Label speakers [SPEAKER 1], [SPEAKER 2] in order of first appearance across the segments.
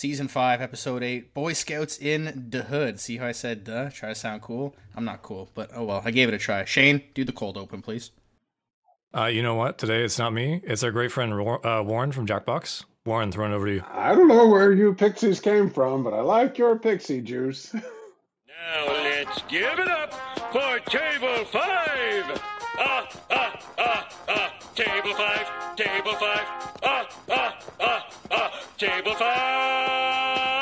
[SPEAKER 1] season five, episode eight, Boy Scouts in the Hood. See how I said "duh"? Try to sound cool. I'm not cool, but oh well. I gave it a try. Shane, do the cold open, please.
[SPEAKER 2] Uh, you know what? Today it's not me. It's our great friend uh, Warren from Jackbox. Warren, throwing over to you.
[SPEAKER 3] I don't know where you pixies came from, but I like your pixie juice.
[SPEAKER 4] now let's give it up for table five. Ah, ah, ah, ah. Table five, table five. Ah, ah, ah, ah. Table five.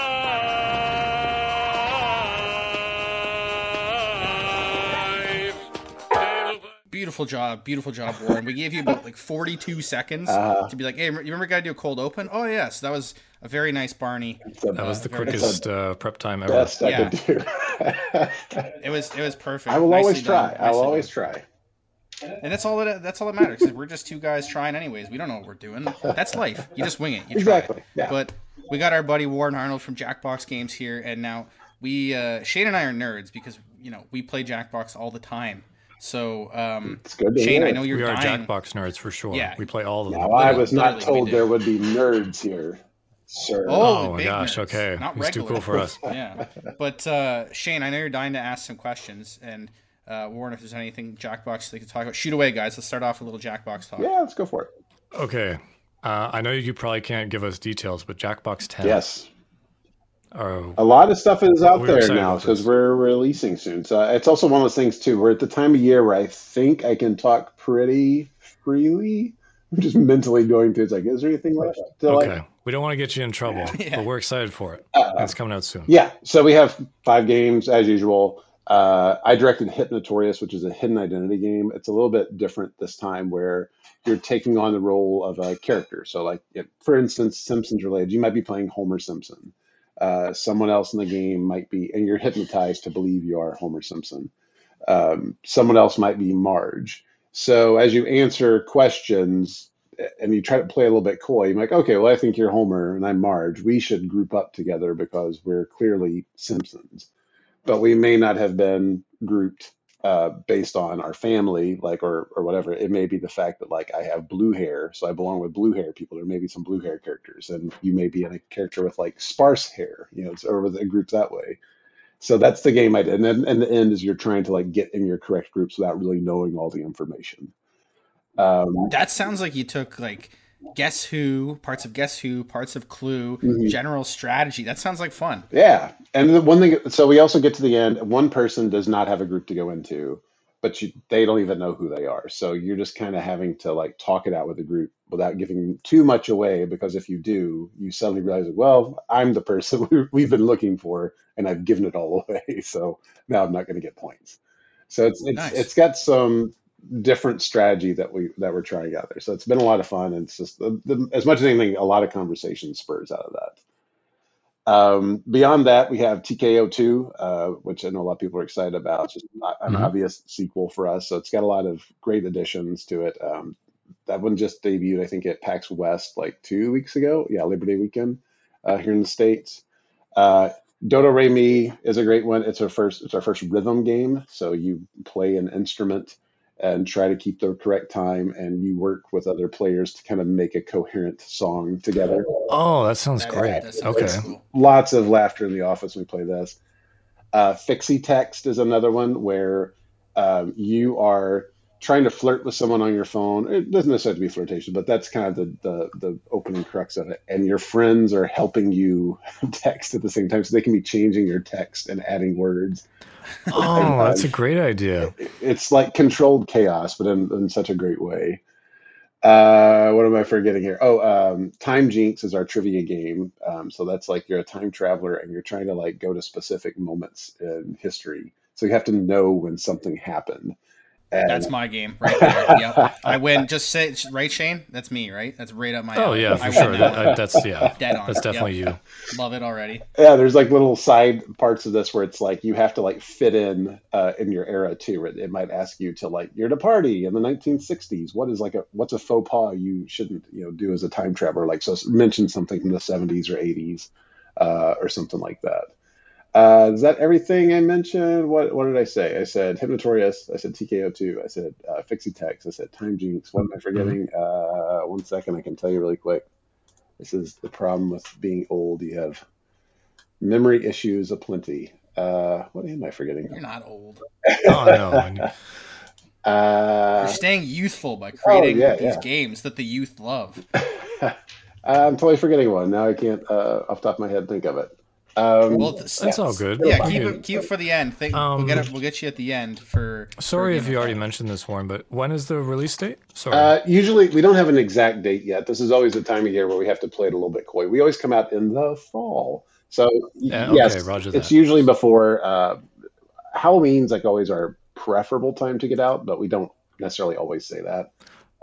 [SPEAKER 1] Beautiful job, beautiful job, Warren. We gave you about like 42 seconds
[SPEAKER 3] Uh,
[SPEAKER 1] to be like, "Hey, you remember gotta do a cold open?" Oh yes, that was a very nice Barney.
[SPEAKER 3] it's
[SPEAKER 2] That was the
[SPEAKER 1] very
[SPEAKER 2] quickest uh, prep time ever.
[SPEAKER 3] best I
[SPEAKER 1] Yeah.
[SPEAKER 3] could do.
[SPEAKER 1] It was it was perfect.
[SPEAKER 3] I will
[SPEAKER 1] Nicely
[SPEAKER 3] always
[SPEAKER 1] done,
[SPEAKER 3] try. I will always
[SPEAKER 1] done.
[SPEAKER 3] try.
[SPEAKER 1] And that's all that that's all that matters. 'cause we're just two guys trying anyways. We don't know what we're doing. That's life. You just wing it. You try.
[SPEAKER 3] Exactly. Yeah.
[SPEAKER 1] But we got our buddy Warren Arnold from Jackbox Games here, and now we uh, Shane and I are nerds because you know we play Jackbox all the time. So um,
[SPEAKER 3] It's good to
[SPEAKER 1] Shane,
[SPEAKER 3] hear.
[SPEAKER 1] I know you're
[SPEAKER 2] we are
[SPEAKER 1] dying.
[SPEAKER 2] Jackbox nerds for sure.
[SPEAKER 1] Yeah.
[SPEAKER 2] We play all of them.
[SPEAKER 3] Now, I was not told there would be nerds here, sir.
[SPEAKER 1] Oh,
[SPEAKER 2] Oh my gosh,
[SPEAKER 1] nerds,
[SPEAKER 2] okay.
[SPEAKER 1] Not
[SPEAKER 2] He's too cool for us.
[SPEAKER 1] yeah, but uh, Shane, I know you're dying to ask some questions, and uh, Warren, if there's anything Jackbox they could talk about, shoot away, guys. Let's start off with a little Jackbox talk.
[SPEAKER 3] Yeah, let's go for it.
[SPEAKER 2] Okay. Uh, I know you probably can't give us details, but Jackbox 10.
[SPEAKER 3] Yes.
[SPEAKER 2] Are,
[SPEAKER 3] A lot of stuff is out there
[SPEAKER 2] excited
[SPEAKER 3] now because we're releasing soon. So it's also one of those things too. We're at the time of year where I think I can talk pretty freely. I'm just mentally going through. It's like, is there anything left to
[SPEAKER 2] okay.
[SPEAKER 3] like?
[SPEAKER 2] we don't want to get you in trouble,
[SPEAKER 1] Yeah.
[SPEAKER 2] but we're excited for it.
[SPEAKER 3] Uh,
[SPEAKER 2] it's coming out soon.
[SPEAKER 3] Yeah. So we have five games as usual. Uh, I directed Hypnotorious, which is a hidden identity game. It's a little bit different this time, where you're taking on the role of a character. So, like, if, for instance, Simpsons related, you might be playing Homer Simpson. Uh, someone else in the game might be, and you're hypnotized to believe you are Homer Simpson. Um, someone else might be Marge. So, as you answer questions and you try to play a little bit coy, you're like, okay, well, I think you're Homer and I'm Marge. We should group up together because we're clearly Simpsons. But we may not have been grouped uh, based on our family, like or or whatever. It may be the fact that like I have blue hair, so I belong with blue hair people. There may be some blue hair characters, and you may be in a character with like sparse hair, you know, it's, or with a group that way. So that's the game I did. And then and the end is you're trying to like get in your correct groups without really knowing all the information. Um,
[SPEAKER 1] That sounds like you took like Guess Who, parts of Guess Who, parts of Clue,
[SPEAKER 3] Mhm.
[SPEAKER 1] general strategy. That sounds like fun.
[SPEAKER 3] Yeah, and the one thing, so we also get to the end. One person does not have a group to go into, but you, they don't even know who they are. So you're just kind of having to like talk it out with the group without giving too much away. Because if you do, you suddenly realize, well, I'm the person we- we've been looking for, and I've given it all away. So now I'm not going to get points. So it's it's
[SPEAKER 1] Nice.
[SPEAKER 3] it's got some different strategy that we that we're trying out there. So it's been a lot of fun, and it's just the, the, as much as anything, a lot of conversation spurs out of that. Um, beyond that, we have TKO2, uh, which I know a lot of people are excited about. It's just an
[SPEAKER 2] Mhm.
[SPEAKER 3] obvious sequel for us. So it's got a lot of great additions to it. Um, that one just debuted, I think, at PAX West like two weeks ago. Yeah, Labor Day weekend uh, here in the States. Uh, Dodo Re Mi is a great one. It's our first. It's our first rhythm game. So you play an instrument and try to keep the correct time, and you work with other players to kind of make a coherent song together.
[SPEAKER 2] Oh, that sounds
[SPEAKER 1] That-
[SPEAKER 2] great.
[SPEAKER 1] that sounds
[SPEAKER 2] Okay.
[SPEAKER 1] cool.
[SPEAKER 3] lots of laughter in the office when we play this. Uh, FixyText is another one where um, you are trying to flirt with someone on your phone. It doesn't necessarily have to be flirtation, but that's kind of the, the, the opening crux of it. And your friends are helping you text at the same time, so they can be changing your text and adding words.
[SPEAKER 2] Oh, that's a great idea.
[SPEAKER 3] It's like controlled chaos, but in, in such a great way. Uh, what am I forgetting here? Oh, um, Time Jinx is our trivia game. Um, so that's like you're a time traveler and you're trying to like go to specific moments in history. So you have to know when something happened. And
[SPEAKER 1] That's my game right there. yep. I win. Just say right, Shane. That's me, right? That's right up my.
[SPEAKER 2] Oh
[SPEAKER 1] alley.
[SPEAKER 2] yeah,
[SPEAKER 1] I
[SPEAKER 2] for
[SPEAKER 1] win
[SPEAKER 2] sure.
[SPEAKER 1] that
[SPEAKER 2] That,
[SPEAKER 1] one.
[SPEAKER 2] uh, that's yeah.
[SPEAKER 1] Dead on.
[SPEAKER 2] That's definitely
[SPEAKER 1] Yep.
[SPEAKER 2] you.
[SPEAKER 1] Love it already.
[SPEAKER 3] yeah, there's like little side parts of this where it's like you have to like fit in uh, in your era too. It, it might ask you to like you're at a party in the 1960s. What is like a what's a faux pas you shouldn't you know do as a time traveler? Like so, mention something from the 70s or 80s uh, or something like that. Uh, is that everything I mentioned? What what did I say? I said Hypnotorious. I said TKO2. I said uh, FixyText. I said Time Jinx. What am I forgetting? Uh, one second, I can tell you really quick. This is the problem with being old. You have memory issues aplenty. Uh, what am I forgetting?
[SPEAKER 1] You're not old.
[SPEAKER 2] Oh no.
[SPEAKER 3] Uh,
[SPEAKER 1] You're staying youthful by creating
[SPEAKER 3] yeah,
[SPEAKER 1] these
[SPEAKER 3] yeah.
[SPEAKER 1] games that the youth love.
[SPEAKER 3] I'm totally forgetting one. Now I can't, uh, off the top of my head, think of it. Um,
[SPEAKER 1] Well, th-
[SPEAKER 2] That's all good.
[SPEAKER 1] Yeah, keep it keep it for the end. Think, we'll
[SPEAKER 2] Um,
[SPEAKER 1] get it. We'll get you at the end for.
[SPEAKER 2] Sorry
[SPEAKER 1] for
[SPEAKER 2] if you already
[SPEAKER 1] Thrones.
[SPEAKER 2] mentioned this, Warren, but when is the release date? Sorry.
[SPEAKER 3] Uh, usually, we don't have an exact date yet. This is always the time of year where we have to play it a little bit coy. We always come out in the fall, so y-
[SPEAKER 2] Yeah,
[SPEAKER 3] yes,
[SPEAKER 2] okay, roger
[SPEAKER 3] it's
[SPEAKER 2] that.
[SPEAKER 3] usually before uh, Halloween's like always our preferable time to get out, but we don't necessarily always say that.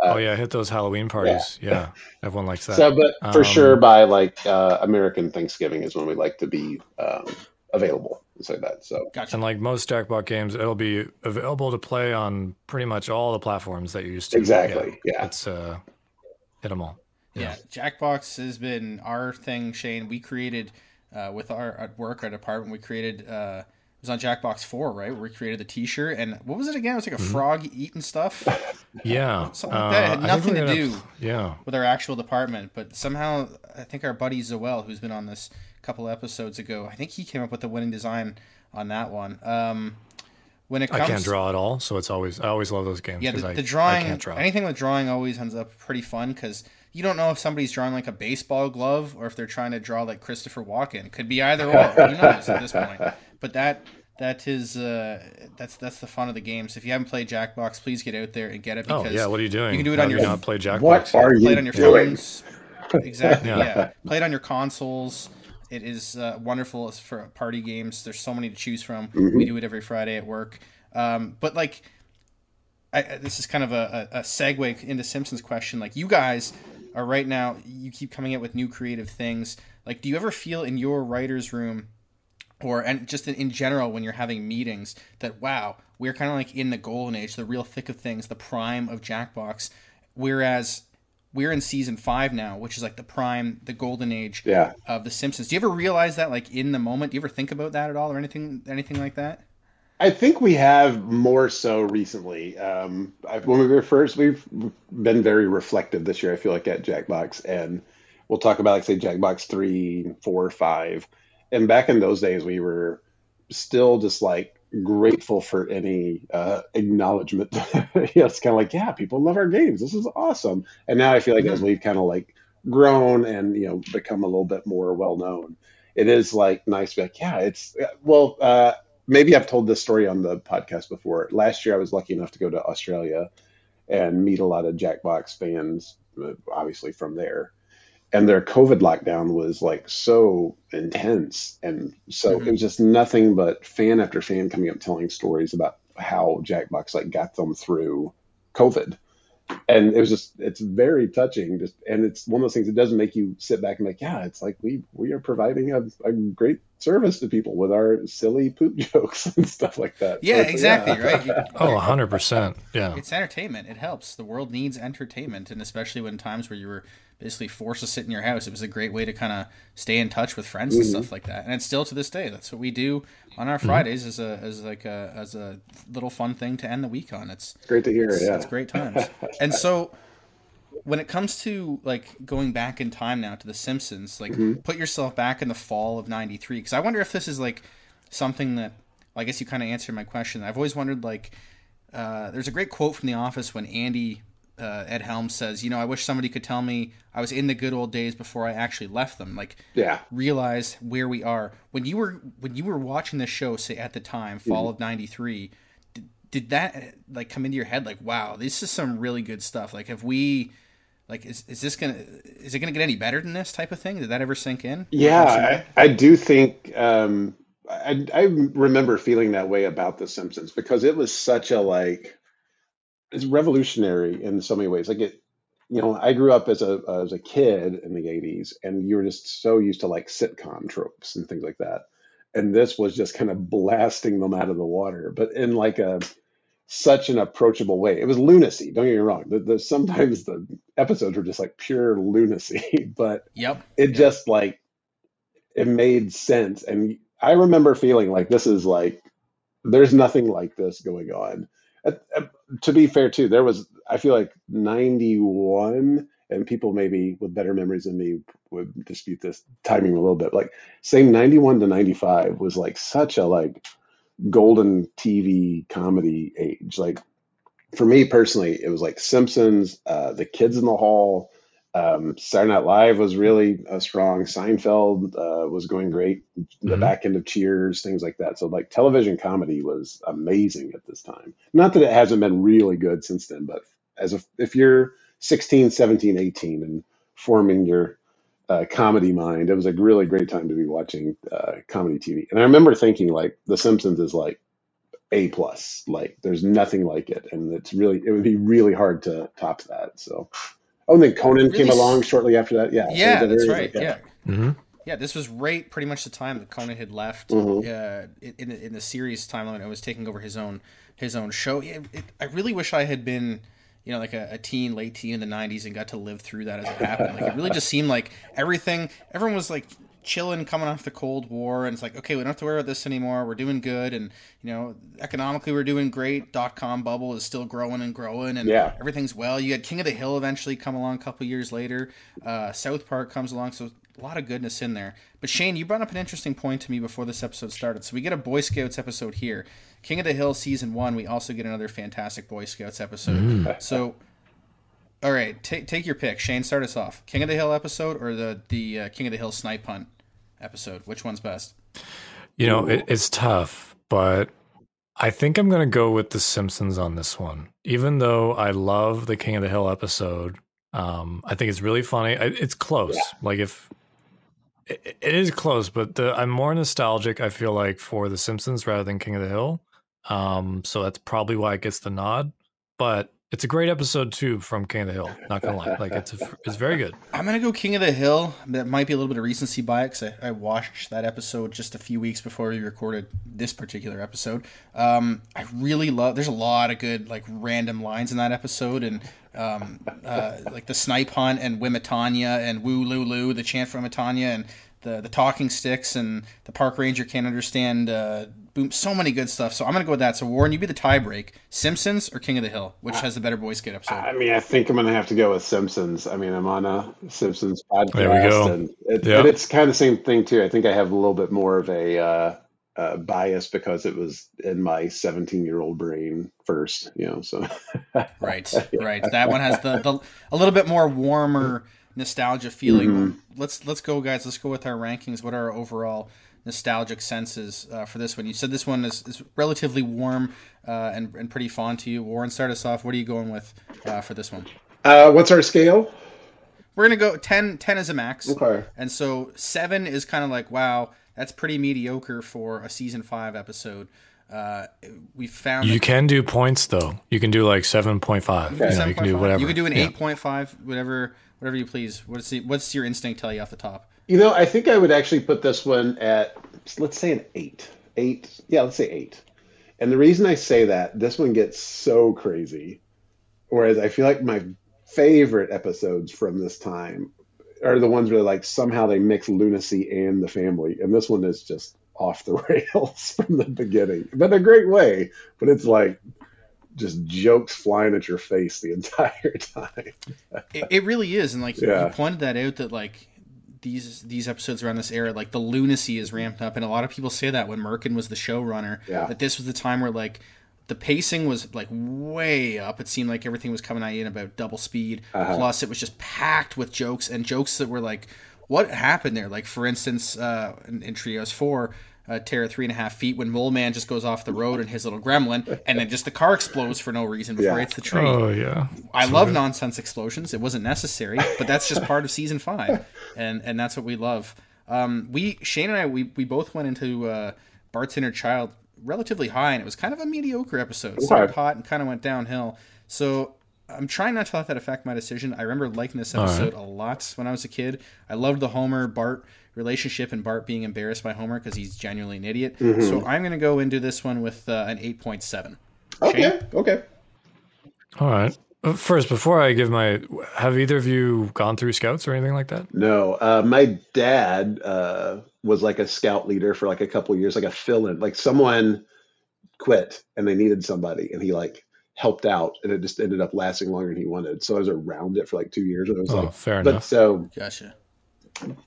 [SPEAKER 2] Oh yeah, hit those Halloween parties. Yeah, everyone likes that.
[SPEAKER 3] So, but for
[SPEAKER 2] Um,
[SPEAKER 3] sure, by like uh, American Thanksgiving is when we like to be um, available. Say that. So
[SPEAKER 1] Gotcha.
[SPEAKER 2] and like most Jackbox games, it'll be available to play on pretty much all the platforms that you're used to.
[SPEAKER 3] Exactly, yeah.
[SPEAKER 2] It's uh, hit them all.
[SPEAKER 1] Yeah, Jackbox has been our thing, Shane. We created uh, with our at work, our department. We created. Uh, it was on Jackbox Four, right? Where we created the T-shirt, and what was it again? It was like a
[SPEAKER 2] Mm-hmm.
[SPEAKER 1] frog eating stuff
[SPEAKER 2] Yeah,
[SPEAKER 1] Something like that. It had
[SPEAKER 2] Uh,
[SPEAKER 1] nothing to do.
[SPEAKER 2] Yeah,
[SPEAKER 1] with our actual department. But somehow, I think our buddy Zoel, who's been on this a couple episodes ago, I think he came up with the winning design on that one. Um, when it comes,
[SPEAKER 2] I can't draw at all, so it's always I always love those games.
[SPEAKER 1] Yeah, the,
[SPEAKER 2] I,
[SPEAKER 1] the drawing,
[SPEAKER 2] I can't draw.
[SPEAKER 1] anything with drawing always ends up pretty fun because you don't know if somebody's drawing like a baseball glove or if they're trying to draw like Christopher Walken. Could be either or. Who knows at this point? But that that is uh, that's that's the fun of the game. So if you haven't played Jackbox, please get out there and get it
[SPEAKER 2] Oh yeah, what are you doing?
[SPEAKER 1] you can do it
[SPEAKER 2] How
[SPEAKER 1] on your
[SPEAKER 2] not play Jackbox.
[SPEAKER 3] what are you
[SPEAKER 1] play
[SPEAKER 3] you
[SPEAKER 1] it on your
[SPEAKER 3] doing?
[SPEAKER 1] phones. Exactly.
[SPEAKER 2] Yeah.
[SPEAKER 1] yeah. Play it on your consoles. It is uh, wonderful for party games. There's so many to choose from.
[SPEAKER 3] Mm-hmm.
[SPEAKER 1] We do it every Friday at work. Um, but like, I, I- this is kind of a, a, a segue into Simpsons question. Like, you guys are right now. You keep coming out with new creative things. Like, do you ever feel in your writers' room, or and just in, in general when you're having meetings, that wow, we're kind of like in the golden age, the real thick of things, the prime of Jackbox, whereas we're in season five now, which is like the prime, the golden age
[SPEAKER 3] yeah,
[SPEAKER 1] of the Simpsons. Do you ever realize that, like in the moment? Do you ever think about that at all, or anything, anything like that?
[SPEAKER 3] I think we have more so recently. Um, I, when we were first, we've been very reflective this year. I feel like at Jackbox, and we'll talk about like say Jackbox three, four, five, and back in those days, we were still just like grateful for any uh, acknowledgement. you know, it's kind of like, yeah, people love our games. This is awesome. And now I feel like as we've kind of like grown and you know become a little bit more well known, it is like nice to be like, yeah, it's well. Uh, maybe I've told this story on the podcast before. Last year, I was lucky enough to go to Australia and meet a lot of Jackbox fans, uh, obviously from there. And their COVID lockdown was like so intense. And so
[SPEAKER 1] Mhm.
[SPEAKER 3] it was just nothing but fan after fan coming up telling stories about how Jackbox like got them through COVID. And it was just, it's very touching. Just, and it's one of those things that doesn't make you sit back and like, yeah, it's like we, we are providing a, a great service to people with our silly poop jokes and stuff like that.
[SPEAKER 1] Yeah,
[SPEAKER 3] it's-
[SPEAKER 1] exactly. Right. You-
[SPEAKER 2] Oh, 100 percent. Yeah.
[SPEAKER 1] It's entertainment. It helps. The world needs entertainment, and especially when times where you were basically forced to sit in your house, it was a great way to kind of stay in touch with friends and mm-hmm. stuff like that. And it's still to this day. That's what we do on our mm-hmm. Fridays as a as like a as a little fun thing to end the week on. It's
[SPEAKER 3] It's great to hear.
[SPEAKER 1] it's,
[SPEAKER 3] yeah.
[SPEAKER 1] it's great times. and so when it comes to like going back in time now to the Simpsons, like
[SPEAKER 3] Mm-hmm.
[SPEAKER 1] put yourself back in the fall of 93 because I wonder if this is like something that I guess you kind of answered my question. I've always wondered like uh, there's a great quote from The Office when Andy uh, Ed Helms says, "You know, I wish somebody could tell me I was in the good old days before I actually left them." Like
[SPEAKER 3] Yeah.
[SPEAKER 1] realize where we are when you were when you were watching this show say at the time fall of 93 did, did that like come into your head like wow this is some really good stuff like have we like is, is this gonna is it gonna get any better than this type of thing? Did that ever sink in?
[SPEAKER 3] Yeah, I, I do think um, I, I remember feeling that way about The Simpsons because it was such a like it's revolutionary in so many ways. Like it, you know, I grew up as a as a kid in the '80s, and you were just so used to like sitcom tropes and things like that, and this was just kind of blasting them out of the water, but in like a such an approachable way. It was lunacy. Don't get me wrong. The, the sometimes the episodes were just like pure lunacy, but
[SPEAKER 1] yep
[SPEAKER 3] it just like it made sense and i remember feeling like this is like there's nothing like this going on Uh, uh, to be fair too there was i feel like 91 and people maybe with better memories than me would dispute this timing a little bit. Like saying 91 to 95 was like such a like golden TV comedy age. Like for me personally, it was like Simpsons, uh, The Kids in the Hall, um, Saturday Night Live was really uh, strong. Seinfeld uh, was going great. The
[SPEAKER 2] Mhm.
[SPEAKER 3] back end of Cheers, things like that. So like television comedy was amazing at this time. Not that it hasn't been really good since then, but as a, if you're 16, 17, 18 and forming your uh, comedy mind, it was a really great time to be watching uh, comedy TV. And I remember thinking like The Simpsons is like a plus. Like there's nothing like it, and it's really it would be really hard to top that. So, oh, and then Conan
[SPEAKER 1] Really
[SPEAKER 3] came along shortly after that. Yeah, so
[SPEAKER 1] Yeah,
[SPEAKER 3] there
[SPEAKER 1] that's right.
[SPEAKER 3] like,
[SPEAKER 1] Yeah.
[SPEAKER 2] hmm
[SPEAKER 1] Yeah, this was right pretty much the time that Conan had left
[SPEAKER 3] Mhm.
[SPEAKER 1] uh, in the, in the series timeline and was taking over his own his own show. It, it, I really wish I had been, you know, like a, a teen, late teen in the '90s and got to live through that as it happened. Like it really just seemed like everything, everyone was like chilling, coming off the Cold War, and it's like, okay, we don't have to worry about this anymore. We're doing good, and you know, economically we're doing great. Dot com bubble is still growing and growing, and
[SPEAKER 3] Yeah.
[SPEAKER 1] everything's well. You had King of the Hill eventually come along a couple years later. Uh, South Park comes along, so a lot of goodness in there. But Shane, you brought up an interesting point to me before this episode started. So we get a Boy Scouts episode here. King of the Hill season one. We also get another fantastic Boy Scouts episode. So, all right, take take your pick. Shane, start us off. King of the Hill episode or the the uh, King of the Hill snipe hunt episode? Which one's best?
[SPEAKER 2] You know, it, it's tough, but I think I'm going to go with The Simpsons on this one. Even though I love the King of the Hill episode, um, I think it's really funny. I, it's close. Like if it, it is close, but the, I'm more nostalgic. I feel like for The Simpsons rather than King of the Hill. Um, so that's probably why it gets the nod. But it's a great episode too from King of the Hill. Not gonna lie, like it's a, it's very good.
[SPEAKER 1] I'm gonna go King of the Hill. That might be a little bit of recency bias. I, I watched that episode just a few weeks before we recorded this particular episode. Um, I really love. There's a lot of good like random lines in that episode, and um, uh, like the snipe hunt and Wimitanya and Woo Lulu, the chant for Wimitanya, and the the talking sticks and the park ranger can't understand. Uh, boom, so many good stuff. So I'm gonna go with that. So Warren, you be the tiebreak. Simpsons or King of the Hill, which has the better Boy Scout episode?
[SPEAKER 3] I mean, I think I'm gonna have to go with Simpsons. I mean, I'm on a Simpsons podcast,
[SPEAKER 2] There we go.
[SPEAKER 3] and, it,
[SPEAKER 2] Yeah.
[SPEAKER 3] and it's kind of the same thing too. I think I have a little bit more of a uh, uh, bias because it was in my 17 year old brain first, you know. So
[SPEAKER 1] Right, right. That one has the, the a little bit more warmer nostalgia feeling.
[SPEAKER 3] Mhm.
[SPEAKER 1] Let's let's go, guys. Let's go with our rankings. What are our overall nostalgic senses uh, for this one? You said this one is, is relatively warm uh, and and pretty fond to you. Warren, start us off. What are you going with uh, for this one?
[SPEAKER 3] uh, what's our scale?
[SPEAKER 1] We're gonna go 10, 10 is a max,
[SPEAKER 3] Okay.
[SPEAKER 1] and so seven is kind of like wow, that's pretty mediocre for a season five episode. Uh, we found
[SPEAKER 2] You can do points though. You can do like seven point five. You, know, you can do whatever.
[SPEAKER 1] You can do an
[SPEAKER 2] Yeah.
[SPEAKER 1] eight point five, whatever, whatever you please. What's the, what's your instinct tell you off the top?
[SPEAKER 3] You know, I think I would actually put this one at let's say an eight. Eight. Yeah, let's say eight. And the reason I say that, this one gets so crazy. Whereas I feel like my favorite episodes from this time are the ones where like somehow they mix lunacy and the family. And this one is just off the rails from the beginning. But in a great way. But it's like just jokes flying at your face the entire time.
[SPEAKER 1] It, it really is, and like you-
[SPEAKER 3] Yeah.
[SPEAKER 1] you pointed that out that like these these episodes around this era, like the lunacy is ramped up, and a lot of people say that when Mirkin was the showrunner,
[SPEAKER 3] Yeah.
[SPEAKER 1] that this was the time where like the pacing was like way up. It seemed like everything was coming at you in about double speed.
[SPEAKER 3] Uh-huh.
[SPEAKER 1] Plus, it was just packed with jokes and jokes that were like, what happened there? Like for instance, uh, in, in Treehouse Four. Uh, Terra three and a half feet when Moleman just goes off the road in his little gremlin, and then just the car explodes for no reason before
[SPEAKER 3] Yeah.
[SPEAKER 1] it hits the tree.
[SPEAKER 2] Oh yeah.
[SPEAKER 1] I love nonsense explosions. It wasn't necessary, but that's just part of season five, and and that's what we love. Um, we Shane and I we, we both went into uh, Bart's Inner Child relatively high, and it was kind of a mediocre episode. It started hot and kind of went downhill. So I'm trying not to let that affect my decision. I remember liking this
[SPEAKER 2] right.
[SPEAKER 1] episode a lot when I was a kid. I loved the Homer Bart relationship and Bart being embarrassed by Homer because he's genuinely an idiot. So I'm going to go into this one with uh, an 8.7.
[SPEAKER 3] Okay. Okay.
[SPEAKER 2] All right. Uh, First, before I give my, have either of you gone through scouts or anything like that?
[SPEAKER 3] No, uh, my dad uh, was like a scout leader for like a couple years, like a fill-in. Like someone quit and they needed somebody, and he like helped out, and it just ended up lasting longer than he wanted. So I was around it for like two years. And I was
[SPEAKER 2] Oh,
[SPEAKER 3] like,
[SPEAKER 2] fair
[SPEAKER 3] but
[SPEAKER 2] enough.
[SPEAKER 3] so
[SPEAKER 1] Gotcha.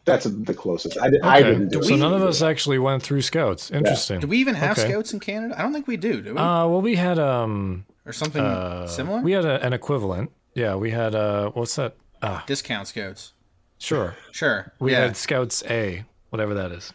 [SPEAKER 3] That's the closest. I, did, I
[SPEAKER 2] Okay,
[SPEAKER 3] didn't do
[SPEAKER 2] so
[SPEAKER 3] it.
[SPEAKER 2] none of us actually went through scouts. Interesting.
[SPEAKER 1] Do we even have
[SPEAKER 2] Okay.
[SPEAKER 1] scouts in Canada? I don't think we do. Do we?
[SPEAKER 2] Uh, well, we had um,
[SPEAKER 1] or something
[SPEAKER 2] uh,
[SPEAKER 1] similar?
[SPEAKER 2] We had a, an equivalent. Yeah, we had uh, what's that? Ah,
[SPEAKER 1] Discount scouts.
[SPEAKER 2] sure.
[SPEAKER 1] Sure.
[SPEAKER 2] We
[SPEAKER 1] yeah.
[SPEAKER 2] had Scouts A, whatever that is.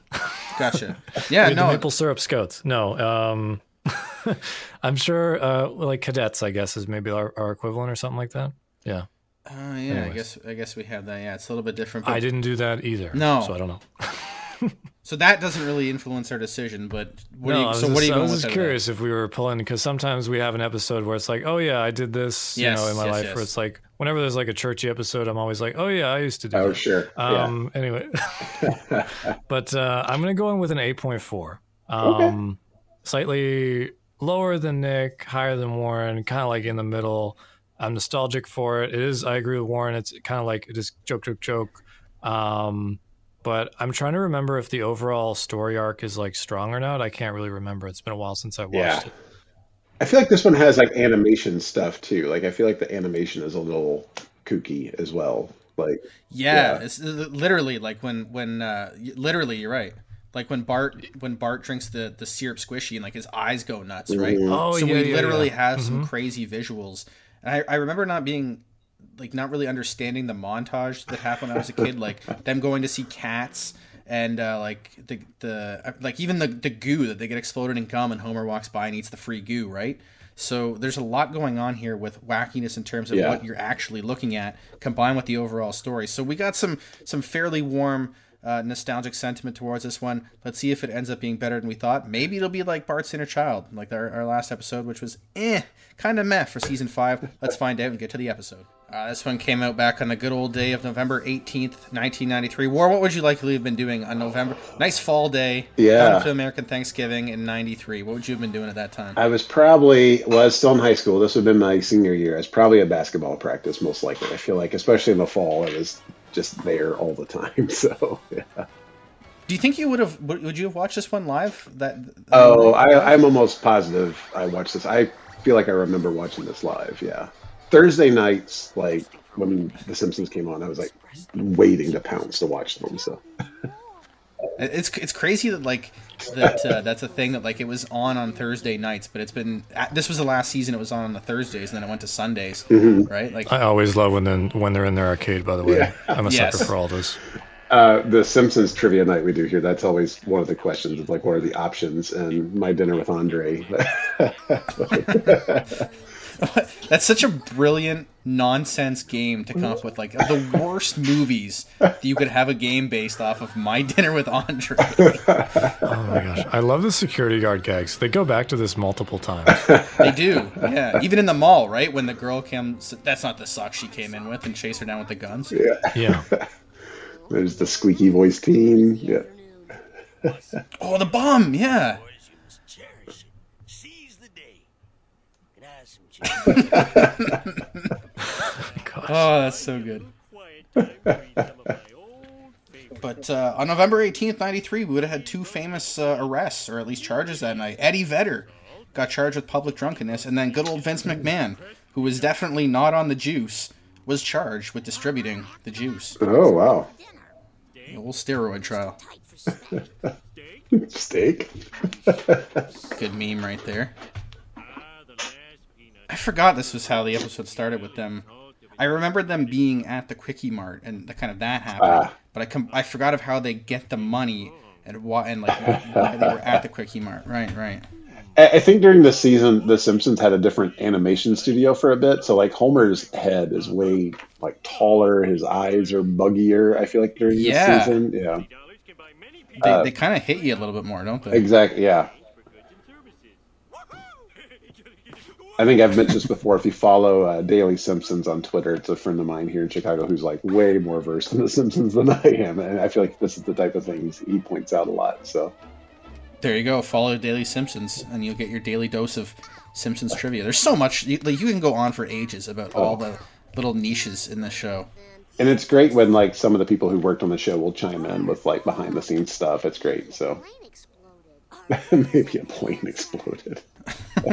[SPEAKER 1] Gotcha.
[SPEAKER 2] We
[SPEAKER 1] Yeah.
[SPEAKER 2] had the
[SPEAKER 1] no.
[SPEAKER 2] maple syrup Scouts. No, um, I'm sure uh, like cadets. I guess is maybe our, our equivalent or something like that. Yeah,
[SPEAKER 1] Oh yeah. I guess I guess we have that. Yeah. It's a little bit different.
[SPEAKER 2] I didn't do that either.
[SPEAKER 1] No.
[SPEAKER 2] so I don't know.
[SPEAKER 1] so that doesn't really influence our decision. But what
[SPEAKER 2] no,
[SPEAKER 1] do you,
[SPEAKER 2] I was
[SPEAKER 1] so
[SPEAKER 2] just,
[SPEAKER 1] what are you
[SPEAKER 2] I was just curious if we were pulling because sometimes we have an episode where it's like, oh yeah, I did this,
[SPEAKER 1] Yes,
[SPEAKER 2] you know, in my
[SPEAKER 1] yes,
[SPEAKER 2] life.
[SPEAKER 1] yes.
[SPEAKER 2] Where it's like, whenever there's like a churchy episode, I'm always like, oh yeah, I used to do
[SPEAKER 3] Oh,
[SPEAKER 2] that.
[SPEAKER 3] sure.
[SPEAKER 2] Um, anyway, but uh, I'm gonna go in with an 8.4. Um, slightly lower than Nick, higher than Warren, kind of like in the middle. I'm nostalgic for it. It is. I agree with Warren. It's kind of like just joke, joke, joke. Um, but I'm trying to remember if the overall story arc is like strong or not. I can't really remember. It's been a while since I watched
[SPEAKER 3] Yeah.
[SPEAKER 2] it.
[SPEAKER 3] I feel like this one has like animation stuff too. Like I feel like the animation is a little kooky as well. Like
[SPEAKER 1] Yeah,
[SPEAKER 3] Yeah.
[SPEAKER 1] it's literally like when when uh, literally you're right. Like when Bart when Bart drinks the the syrup Squishee and like his eyes go nuts, right?
[SPEAKER 2] Oh,
[SPEAKER 1] so
[SPEAKER 2] yeah,
[SPEAKER 1] we
[SPEAKER 2] yeah,
[SPEAKER 1] literally
[SPEAKER 2] yeah.
[SPEAKER 1] have some crazy visuals. And I, I remember not being like not really understanding the montage that happened when I was a kid, like them going to see cats and uh, like the the uh, like even the the goo that they get exploded in gum and Homer walks by and eats the free goo, right? So there's a lot going on here with wackiness in terms of
[SPEAKER 3] Yeah.
[SPEAKER 1] what you're actually looking at, combined with the overall story. So we got some some fairly warm. Uh, nostalgic sentiment towards this one. Let's see if it ends up being better than we thought. Maybe it'll be like Bart's Inner Child, like our, our last episode, which was eh, kind of meh for season five. Let's find out and get to the episode. Uh, this one came out back on the good old day of November 18th, 1993. War, what would you likely have been doing on November? Nice fall day.
[SPEAKER 3] Yeah.
[SPEAKER 1] To American Thanksgiving in 93. What would you have been doing at that time?
[SPEAKER 3] I was probably well, I was still in high school. This would have been my senior year. I was probably at basketball practice most likely. I feel like, especially in the fall, it was just there all the time. So yeah.
[SPEAKER 1] Do you think you would have, would would you have watched this one live? That
[SPEAKER 3] Oh, I, I'm almost positive I watched this. I feel like I remember watching this live. Yeah, Thursday nights, like when The Simpsons came on, I was like waiting to pounce to watch them. So
[SPEAKER 1] It's it's crazy that like that uh, that's a thing that like it was on on Thursday nights, but it's been uh, this was the last season it was on on the Thursdays, and then it went to Sundays, right? Like
[SPEAKER 2] I always love when then when they're in their arcade. By the way, I'm a
[SPEAKER 1] Yes.
[SPEAKER 2] sucker for all those.
[SPEAKER 3] uh, the Simpsons trivia night we do here, that's always one of the questions. Of like, what are the options? And my dinner with Andre.
[SPEAKER 1] that's such a brilliant nonsense game to come up with, like the worst movies that you could have a game based off of. My Dinner with Andre.
[SPEAKER 2] Oh my gosh, I love the security guard gags. They go back to this multiple times.
[SPEAKER 1] They do, yeah. Even in the mall, right? When the girl comes, that's not the sock she came in with, and chase her down with the guns.
[SPEAKER 2] Yeah.
[SPEAKER 3] Yeah, There's the squeaky voice team. Yeah.
[SPEAKER 1] Oh, the bomb, yeah.
[SPEAKER 5] Boys, you must cherish it. Seize the day. Can I have some cherry?
[SPEAKER 2] gosh.
[SPEAKER 1] Oh, that's so good.
[SPEAKER 4] Quiet time to read some of my old favorites.
[SPEAKER 1] But uh, on November 18th, 93, we would have had two famous uh, arrests, or at least charges that night. Eddie Vedder got charged with public drunkenness, and then good old Vince McMahon, who was definitely not on the juice, was charged with distributing the juice.
[SPEAKER 3] Oh wow,
[SPEAKER 1] The old steroid trial.
[SPEAKER 3] steak.
[SPEAKER 1] Good meme right there.
[SPEAKER 4] Ah, the last peanut.
[SPEAKER 1] I forgot this was how the episode started with them. I remembered them being at the Kwik-E-Mart and the kind of that happened,
[SPEAKER 3] Ah.
[SPEAKER 1] but I com- I forgot of how they get the money and why and like why they were at the Kwik-E-Mart. Right, right.
[SPEAKER 3] I think during the season, The Simpsons had a different animation studio for a bit. So like Homer's head is way like taller. His eyes are buggier. I feel like during this
[SPEAKER 1] Yeah.
[SPEAKER 3] season, yeah,
[SPEAKER 4] dollars can buy many
[SPEAKER 1] They,
[SPEAKER 3] Uh,
[SPEAKER 1] they kind of hit you a little bit more, don't they?
[SPEAKER 3] exactly. Yeah,
[SPEAKER 4] for goods and services.
[SPEAKER 3] I think I've mentioned this before. If you follow uh, Daily Simpsons on Twitter, it's a friend of mine here in Chicago who's like way more versed in The Simpsons than I am, and I feel like this is the type of things he points out a lot. So
[SPEAKER 1] There you go. Follow Daily Simpsons, and you'll get your daily dose of Simpsons trivia. There's so much. You, like, you can go on for ages about all the little niches in the show.
[SPEAKER 3] And it's great when like some of the people who worked on the show will chime in with like behind the scenes stuff. It's great. So. maybe a plane exploded.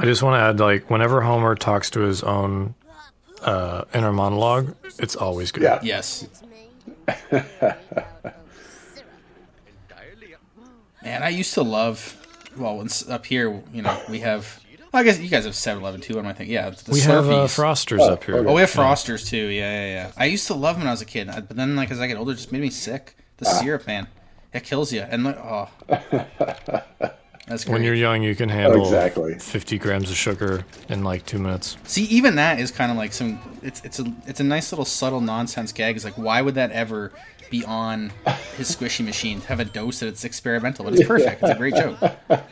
[SPEAKER 2] I just want to add, like, whenever Homer talks to his own uh, inner monologue, it's always good.
[SPEAKER 3] Yeah.
[SPEAKER 1] Yes. Man, I used to love. Well, when up here, you know, we have. Well, I guess you guys have 7-Eleven too. What am I thinking? Yeah, the
[SPEAKER 2] We have uh, Frosters
[SPEAKER 3] Oh,
[SPEAKER 2] up here.
[SPEAKER 1] Oh, we have Frosters too. Yeah, yeah, yeah. I used to love them when I was a kid, but then like as I get older, it just made me sick. The
[SPEAKER 3] Ah.
[SPEAKER 1] syrup, man, it kills you. And like, oh, that's great.
[SPEAKER 2] When you're young, you can handle
[SPEAKER 3] Exactly.
[SPEAKER 2] 50 grams of sugar in like two minutes.
[SPEAKER 1] See, even that is kind of like some. It's it's a it's a nice little subtle nonsense gag. It's like, why would that ever be on his Squishee machine? Have a dose that it's experimental, but it's perfect. It's a great joke.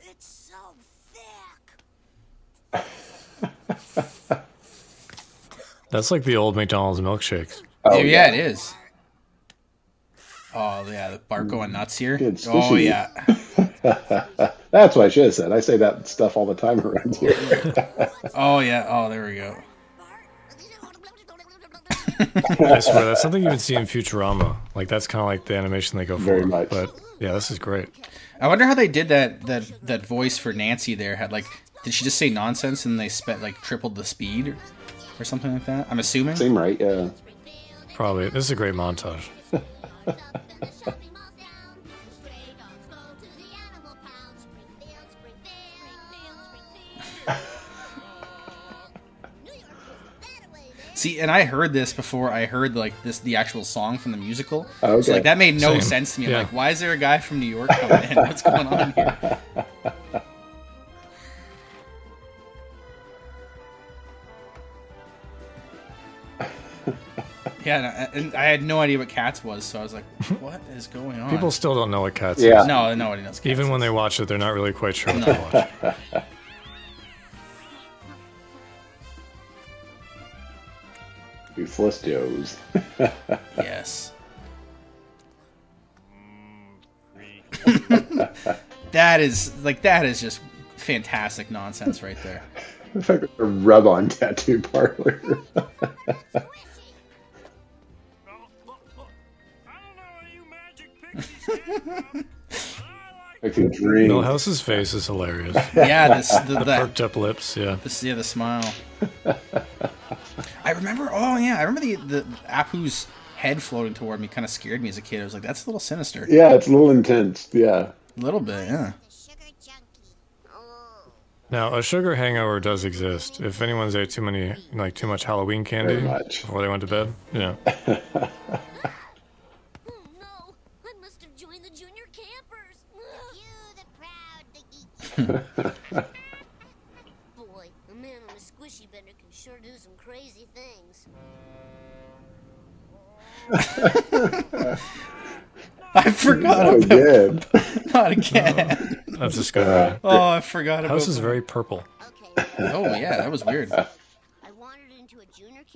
[SPEAKER 6] It's so thick.
[SPEAKER 2] That's like the old McDonald's milkshakes.
[SPEAKER 3] Oh,
[SPEAKER 1] yeah, yeah, it is. Oh yeah, the Bart going nuts here.
[SPEAKER 3] Good
[SPEAKER 1] Oh
[SPEAKER 3] Squishee.
[SPEAKER 1] yeah.
[SPEAKER 3] That's what I should have said. I say that stuff all the time around here.
[SPEAKER 1] Oh yeah. Oh, there we go.
[SPEAKER 2] I swear, that's something you would see in Futurama. Like, that's kind of like the animation they go for.
[SPEAKER 3] Very much.
[SPEAKER 2] But yeah, this is great.
[SPEAKER 1] I wonder how they did that that that voice for Nancy there had like did she just say nonsense and they spent like tripled the speed or, or something like that? I'm assuming.
[SPEAKER 3] Seem right? Yeah.
[SPEAKER 2] Probably. This is a great montage.
[SPEAKER 1] See, and I heard this before I heard like this the actual song from the musical.
[SPEAKER 3] Oh, okay.
[SPEAKER 1] So like that made no
[SPEAKER 2] Same.
[SPEAKER 1] sense to me.
[SPEAKER 2] Yeah.
[SPEAKER 1] Like, why is there a guy from New York coming in? What's going on here? Yeah, uh, and I, had no idea what Cats was, so I was like, "What is going on?"
[SPEAKER 2] People still don't know what Cats
[SPEAKER 3] Yeah.
[SPEAKER 2] is.
[SPEAKER 1] no, nobody knows. Cats
[SPEAKER 2] Even when they watch it, they're not really quite sure what they're watching.
[SPEAKER 1] Yes. that is like that is just fantastic nonsense right there.
[SPEAKER 3] It's like a rub-on tattoo parlor.
[SPEAKER 4] I like
[SPEAKER 3] I can dream.
[SPEAKER 2] Milhouse's face is hilarious.
[SPEAKER 1] Yeah, this the, the,
[SPEAKER 2] Perked up lips, yeah.
[SPEAKER 1] this yeah the smile. I remember. Oh yeah, I remember the the Apu's head floating toward me kind of scared me as a kid. I was like, that's a little sinister.
[SPEAKER 3] Yeah, it's a little intense. Yeah.
[SPEAKER 1] A little bit, yeah.
[SPEAKER 6] Sugar junkie. Oh.
[SPEAKER 2] Now, a sugar hangover does exist. If anyone's ate too many, like too much Halloween candy
[SPEAKER 3] much.
[SPEAKER 2] before they went to bed, yeah.
[SPEAKER 6] Oh no! I must have joined the junior campers. You, the proud Biggie. Boy, a man on a Squishee bender can sure do some crazy things.
[SPEAKER 1] I forgot
[SPEAKER 3] Oh,
[SPEAKER 1] about
[SPEAKER 3] good.
[SPEAKER 1] not again.
[SPEAKER 2] Oh, that's discovery.
[SPEAKER 1] Oh, I forgot about.
[SPEAKER 2] House is very purple.
[SPEAKER 6] Okay.
[SPEAKER 1] Oh yeah, that was weird.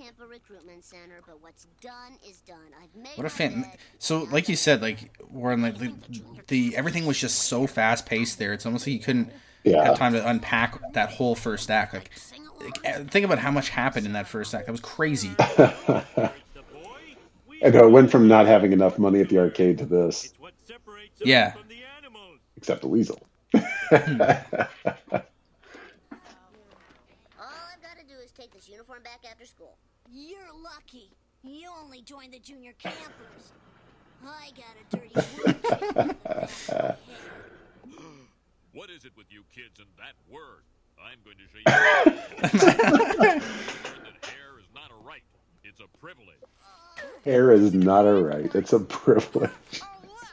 [SPEAKER 6] I wandered into a junior camper recruitment center, but what's done is done. I've made
[SPEAKER 1] What a fan! So, like you said, like Warren, like the, the everything was just so fast paced there. It's almost like you couldn't
[SPEAKER 3] Yeah.
[SPEAKER 1] have time to unpack that whole first act. Like, like, eh, think about how much happened in that first act. That was crazy.
[SPEAKER 4] the
[SPEAKER 3] I know it went from not having enough money at the arcade to this,
[SPEAKER 4] It's what separates us
[SPEAKER 1] Yeah.
[SPEAKER 4] from the animals.
[SPEAKER 3] except the weasel.
[SPEAKER 6] You're lucky. You only joined the junior campers. I got a dirty word.
[SPEAKER 4] What is it with you kids and that word? I'm going to show you. that hair is not a right. It's a privilege.
[SPEAKER 3] Hair is not a right. It's a privilege.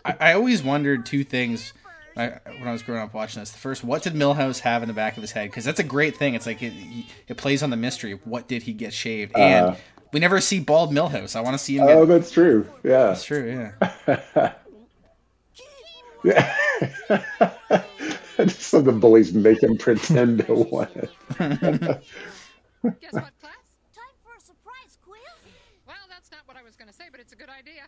[SPEAKER 1] I, I always wondered two things I, when I was growing up watching this. The first, what did Milhouse have in the back of his head? Because that's a great thing. It's like it, it plays on the mystery of what did he get shaved, and we never see bald Milhouse. I want to see him get.
[SPEAKER 3] Oh, that's true. Yeah.
[SPEAKER 1] That's true. Yeah.
[SPEAKER 3] Yeah. Just so the bullies make him pretend to want it.
[SPEAKER 7] Guess what, class?
[SPEAKER 6] Time for a surprise quiz.
[SPEAKER 7] Well, that's not what I was going to say, but it's a good idea.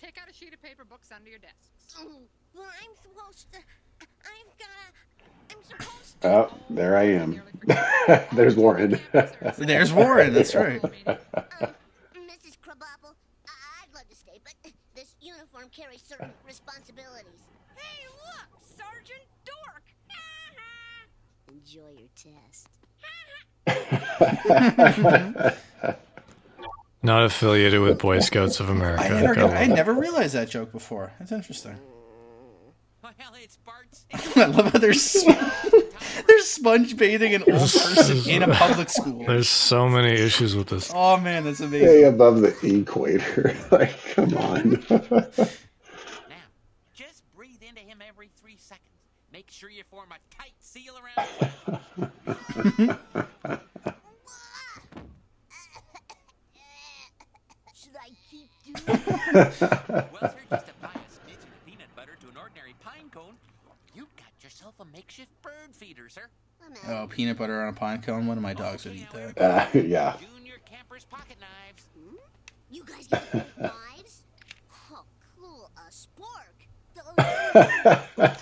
[SPEAKER 7] Take out a sheet of paper, books under your desks.
[SPEAKER 6] Mm, Well, I'm supposed to. I've got. I'm supposed to.
[SPEAKER 3] Oh, there I am. There's Warren.
[SPEAKER 1] There's Warren. That's right.
[SPEAKER 6] Uh, Mrs. Krabappel, I- I'd love to stay, but this uniform carries certain responsibilities. Hey, look, Sergeant Dork. Enjoy your test.
[SPEAKER 2] Not affiliated with Boy Scouts of America.
[SPEAKER 1] I never,
[SPEAKER 2] Gotta
[SPEAKER 1] I never realized that joke before. That's interesting.
[SPEAKER 5] Well, it's Bart
[SPEAKER 1] I love how there's there's sponge bathing an old person in a public school.
[SPEAKER 2] There's so many issues with this.
[SPEAKER 1] Oh man, that's
[SPEAKER 3] Way
[SPEAKER 1] amazing.
[SPEAKER 3] above the equator. like, come on.
[SPEAKER 5] Now, just breathe into him every three seconds. Make sure you form a tight seal around.
[SPEAKER 6] Should I keep doing it?
[SPEAKER 5] Well, sir, just a smidgen of peanut butter to an ordinary pine cone. You got yourself a makeshift bird feeder, sir.
[SPEAKER 6] I'm out.
[SPEAKER 1] Oh, peanut butter on a pine cone. One of my dogs would eat that.
[SPEAKER 3] Uh, yeah.
[SPEAKER 5] Junior Camper's pocket knives.
[SPEAKER 6] You guys get to knives? Oh, cool. A spork.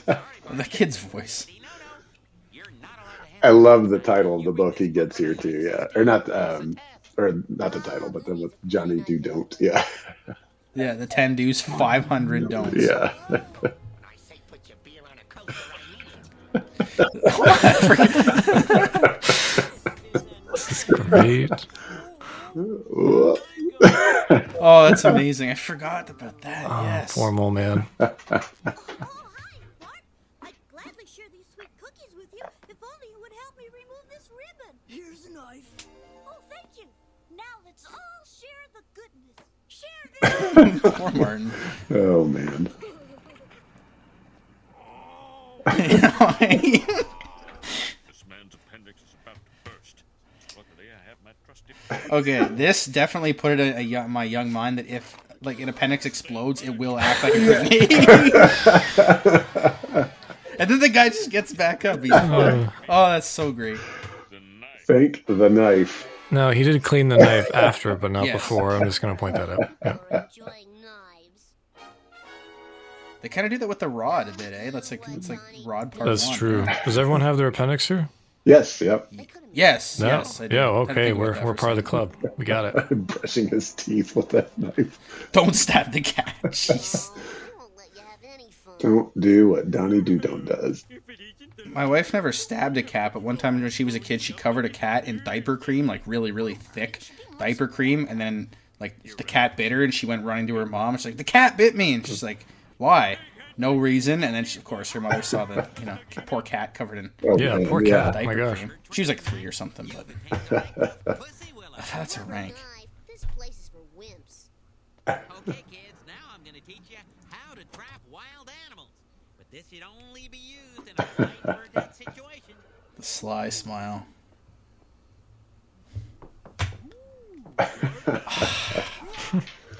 [SPEAKER 5] Sorry,
[SPEAKER 1] The kid's voice.
[SPEAKER 5] No, no. You're not allowed to
[SPEAKER 3] I love the title of the book he gets here too. Yeah, or not, um, or not the title, but then with Johnny Do Don't. Yeah,
[SPEAKER 1] Yeah, the ten do's, five hundred don'ts.
[SPEAKER 3] yeah.
[SPEAKER 5] I say put your beer on a coaster. I mean it.
[SPEAKER 2] Great.
[SPEAKER 1] Oh, that's amazing. I forgot about that.
[SPEAKER 2] Oh,
[SPEAKER 1] yes.
[SPEAKER 2] Poor Moleman.
[SPEAKER 6] Oh, hi, Bart. I'd gladly share these sweet cookies with you if only you would help me remove this ribbon. Here's a knife. Oh, thank you. Now let's all share the goodness. Share this.
[SPEAKER 1] Poor Martin.
[SPEAKER 3] Oh man.
[SPEAKER 4] This man's appendix is about to burst. Luckily, I have my trusty.
[SPEAKER 1] okay, this definitely put it in a, young, my young mind that if like an appendix explodes, it will act like a grenade. and then the guy just gets back up. He's fine. Oh, that's so great.
[SPEAKER 3] Fake the knife.
[SPEAKER 2] No, he did clean the knife after, but not
[SPEAKER 1] Yes.
[SPEAKER 2] before. I'm just going to point that out. Yeah.
[SPEAKER 6] We're enjoying knives.
[SPEAKER 1] They kind of do that with the rod a bit, eh? That's like it's like rod part.
[SPEAKER 2] That's
[SPEAKER 1] one.
[SPEAKER 2] true. Does everyone have their appendix here?
[SPEAKER 3] Yes. Yep.
[SPEAKER 6] They could have
[SPEAKER 1] Yes.
[SPEAKER 2] No.
[SPEAKER 1] Yes. I
[SPEAKER 2] yeah.
[SPEAKER 1] I had to
[SPEAKER 2] Okay. We're we're part of the club. We got it.
[SPEAKER 3] Brushing his teeth with that knife.
[SPEAKER 1] Don't stab the cat. Jeez.
[SPEAKER 6] I won't let you have any fun.
[SPEAKER 3] Don't do what Donnie Do Don't does.
[SPEAKER 1] My wife never stabbed a cat, but one time when she was a kid, she covered a cat in diaper cream, like really, really thick diaper cream, and then like the cat bit her, and she went running to her mom. And She's like, "The cat bit me," and she's like, "Why?" No reason. And then, she, of course, her mother saw the you know poor cat covered in
[SPEAKER 3] Oh,
[SPEAKER 2] Yeah,
[SPEAKER 3] man,
[SPEAKER 2] poor
[SPEAKER 3] yeah.
[SPEAKER 2] cat. Oh my
[SPEAKER 1] diaper
[SPEAKER 2] gosh.
[SPEAKER 1] cream. She was like three or something, but that's a rank.
[SPEAKER 6] This place is for wimps.
[SPEAKER 5] Okay, kids, now I'm going to teach you how to trap wild animals. But this should only be used in a life or death situation.
[SPEAKER 1] The sly smile.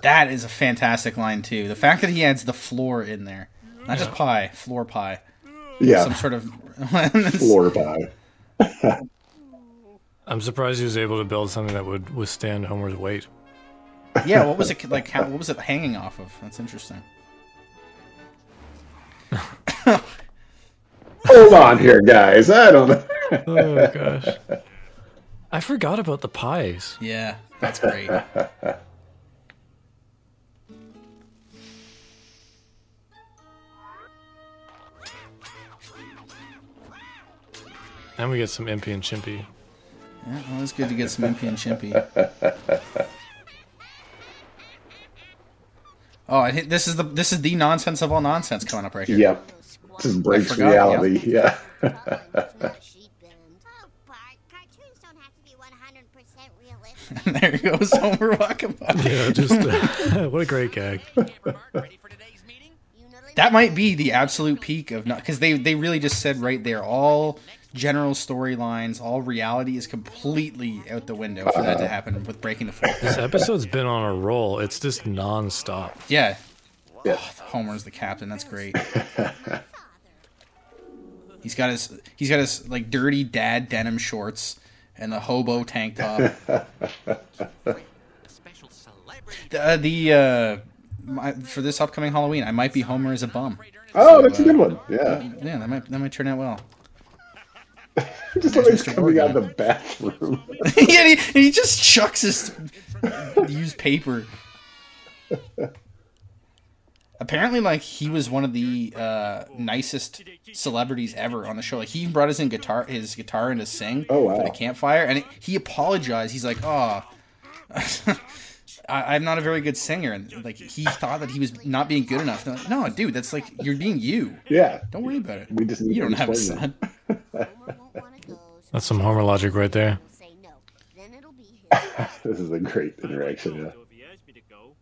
[SPEAKER 1] that is a fantastic line too. The fact that he adds the floor in there, not just pie, floor pie,
[SPEAKER 3] Yeah.
[SPEAKER 1] some sort of
[SPEAKER 3] Floor pie.
[SPEAKER 2] I'm surprised he was able to build something that would withstand Homer's weight.
[SPEAKER 1] yeah. What was it like? How, what was it hanging off of? That's interesting.
[SPEAKER 3] Hold on here, guys. I don't know.
[SPEAKER 2] Oh gosh. I forgot about the pies.
[SPEAKER 1] Yeah, that's great.
[SPEAKER 2] And we get some Impy and Chimpy.
[SPEAKER 1] Yeah, well, it's good to get some Impy and Chimpy. Oh, I think this is the this is the nonsense of all nonsense coming up right here.
[SPEAKER 3] Yep. This is breaks
[SPEAKER 1] I forgot,
[SPEAKER 3] reality. Yeah.
[SPEAKER 6] It's not a sheep bend.
[SPEAKER 8] Oh, Bart, cartoons don't have to be 100% realistic.
[SPEAKER 1] there goes Homer walking.
[SPEAKER 2] Yeah, just uh, what a great gag.
[SPEAKER 5] Camper Bart, ready for today's meeting?
[SPEAKER 6] You know
[SPEAKER 1] That might be the absolute peak of not because they they really just said right there all general storylines, all reality is completely out the window for that to happen with breaking the fourth.
[SPEAKER 2] This episode's been on a roll. It's just non-stop.
[SPEAKER 1] Yeah,
[SPEAKER 3] Yeah.
[SPEAKER 1] Homer's the captain. That's great. He's got his he's got his like dirty dad denim shorts and the hobo tank top.
[SPEAKER 5] A special celebrity.
[SPEAKER 1] The, uh, the uh, my, for this upcoming Halloween, I might be Homer as a bum.
[SPEAKER 3] Oh, that's a good one. Yeah.
[SPEAKER 1] Yeah, that might that might turn out well.
[SPEAKER 3] Just always
[SPEAKER 1] Mr.
[SPEAKER 3] coming out of the bathroom.
[SPEAKER 1] and, he, he just chucks his used paper. apparently like he was one of the uh, nicest celebrities ever on the show. Like he brought his in guitar his guitar in to sing
[SPEAKER 3] Oh, wow.
[SPEAKER 1] for the campfire, and it, he apologized. He's like, "Oh, I, I'm not a very good singer," and like he thought that he was not being good enough. Like, no, dude, that's like you're being you.
[SPEAKER 3] Yeah.
[SPEAKER 1] Don't worry about it.
[SPEAKER 3] We just need
[SPEAKER 1] you don't have a son.
[SPEAKER 8] Homer won't want to go. so
[SPEAKER 2] That's some Homer logic right there.
[SPEAKER 8] he'll say no. Then it'll be his.
[SPEAKER 3] This is a great interaction. Yeah.
[SPEAKER 4] So if he asks me to go,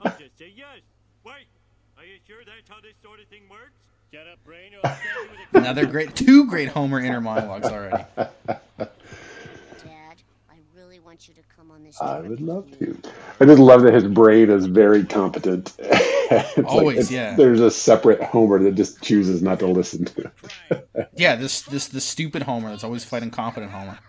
[SPEAKER 4] I'll just say yes. Wait, are you sure that's how this sort of thing works? Shut up, brain, or I'll stab you with a
[SPEAKER 1] Another great, two great Homer inner monologues already.
[SPEAKER 8] Dad, I really want you to come on this
[SPEAKER 3] I would love to. I just love that his brain is very competent. It's like
[SPEAKER 1] Always,
[SPEAKER 3] it's-
[SPEAKER 1] yeah.
[SPEAKER 3] There's a separate Homer that just chooses not to listen to. it.
[SPEAKER 1] Yeah, this this the stupid Homer that's always fighting competent Homer.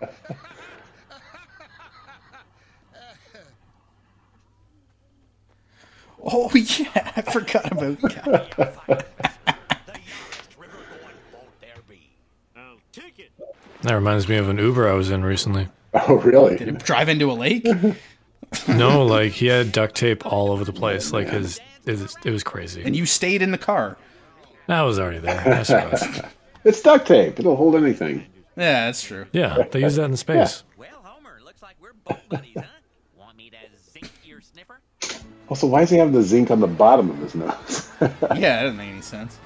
[SPEAKER 1] Oh yeah, I forgot about that.
[SPEAKER 5] The youngest river going boat there be.
[SPEAKER 4] I'll take it.
[SPEAKER 2] That reminds me of an Uber I was in recently.
[SPEAKER 3] Oh, really?
[SPEAKER 1] Did it drive into a lake?
[SPEAKER 2] No, like he had duct tape all over the place. Like his, it was, it was crazy.
[SPEAKER 1] And you stayed in the car.
[SPEAKER 2] I was already there. I.
[SPEAKER 3] It's duct tape. It'll hold anything.
[SPEAKER 1] Yeah, that's true.
[SPEAKER 2] Yeah, they use that in space.
[SPEAKER 5] Well, Homer, looks like we're boat buddies, huh? Want me to zinc your sniffer?
[SPEAKER 3] Also, why does he have the zinc on the bottom of his nose?
[SPEAKER 1] Yeah, that doesn't make any sense.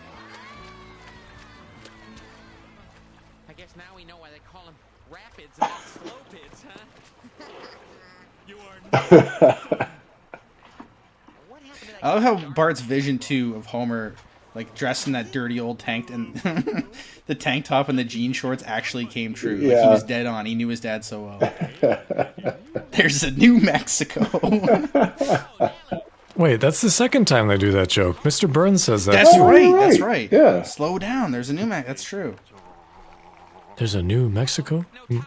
[SPEAKER 5] I
[SPEAKER 1] love how Bart's vision too of Homer, like dressed in that dirty old tank and the tank top and the jean shorts actually came true. Like, he was dead on. He knew his dad so well. There's a New Mexico.
[SPEAKER 2] Wait, that's the second time they do that joke. Mr. Burns says that.
[SPEAKER 1] That's
[SPEAKER 2] oh,
[SPEAKER 1] right.
[SPEAKER 3] right.
[SPEAKER 1] That's right.
[SPEAKER 3] Yeah.
[SPEAKER 1] Slow down. There's a New Mexico. That's true.
[SPEAKER 2] There's a new Mexico. Hmm.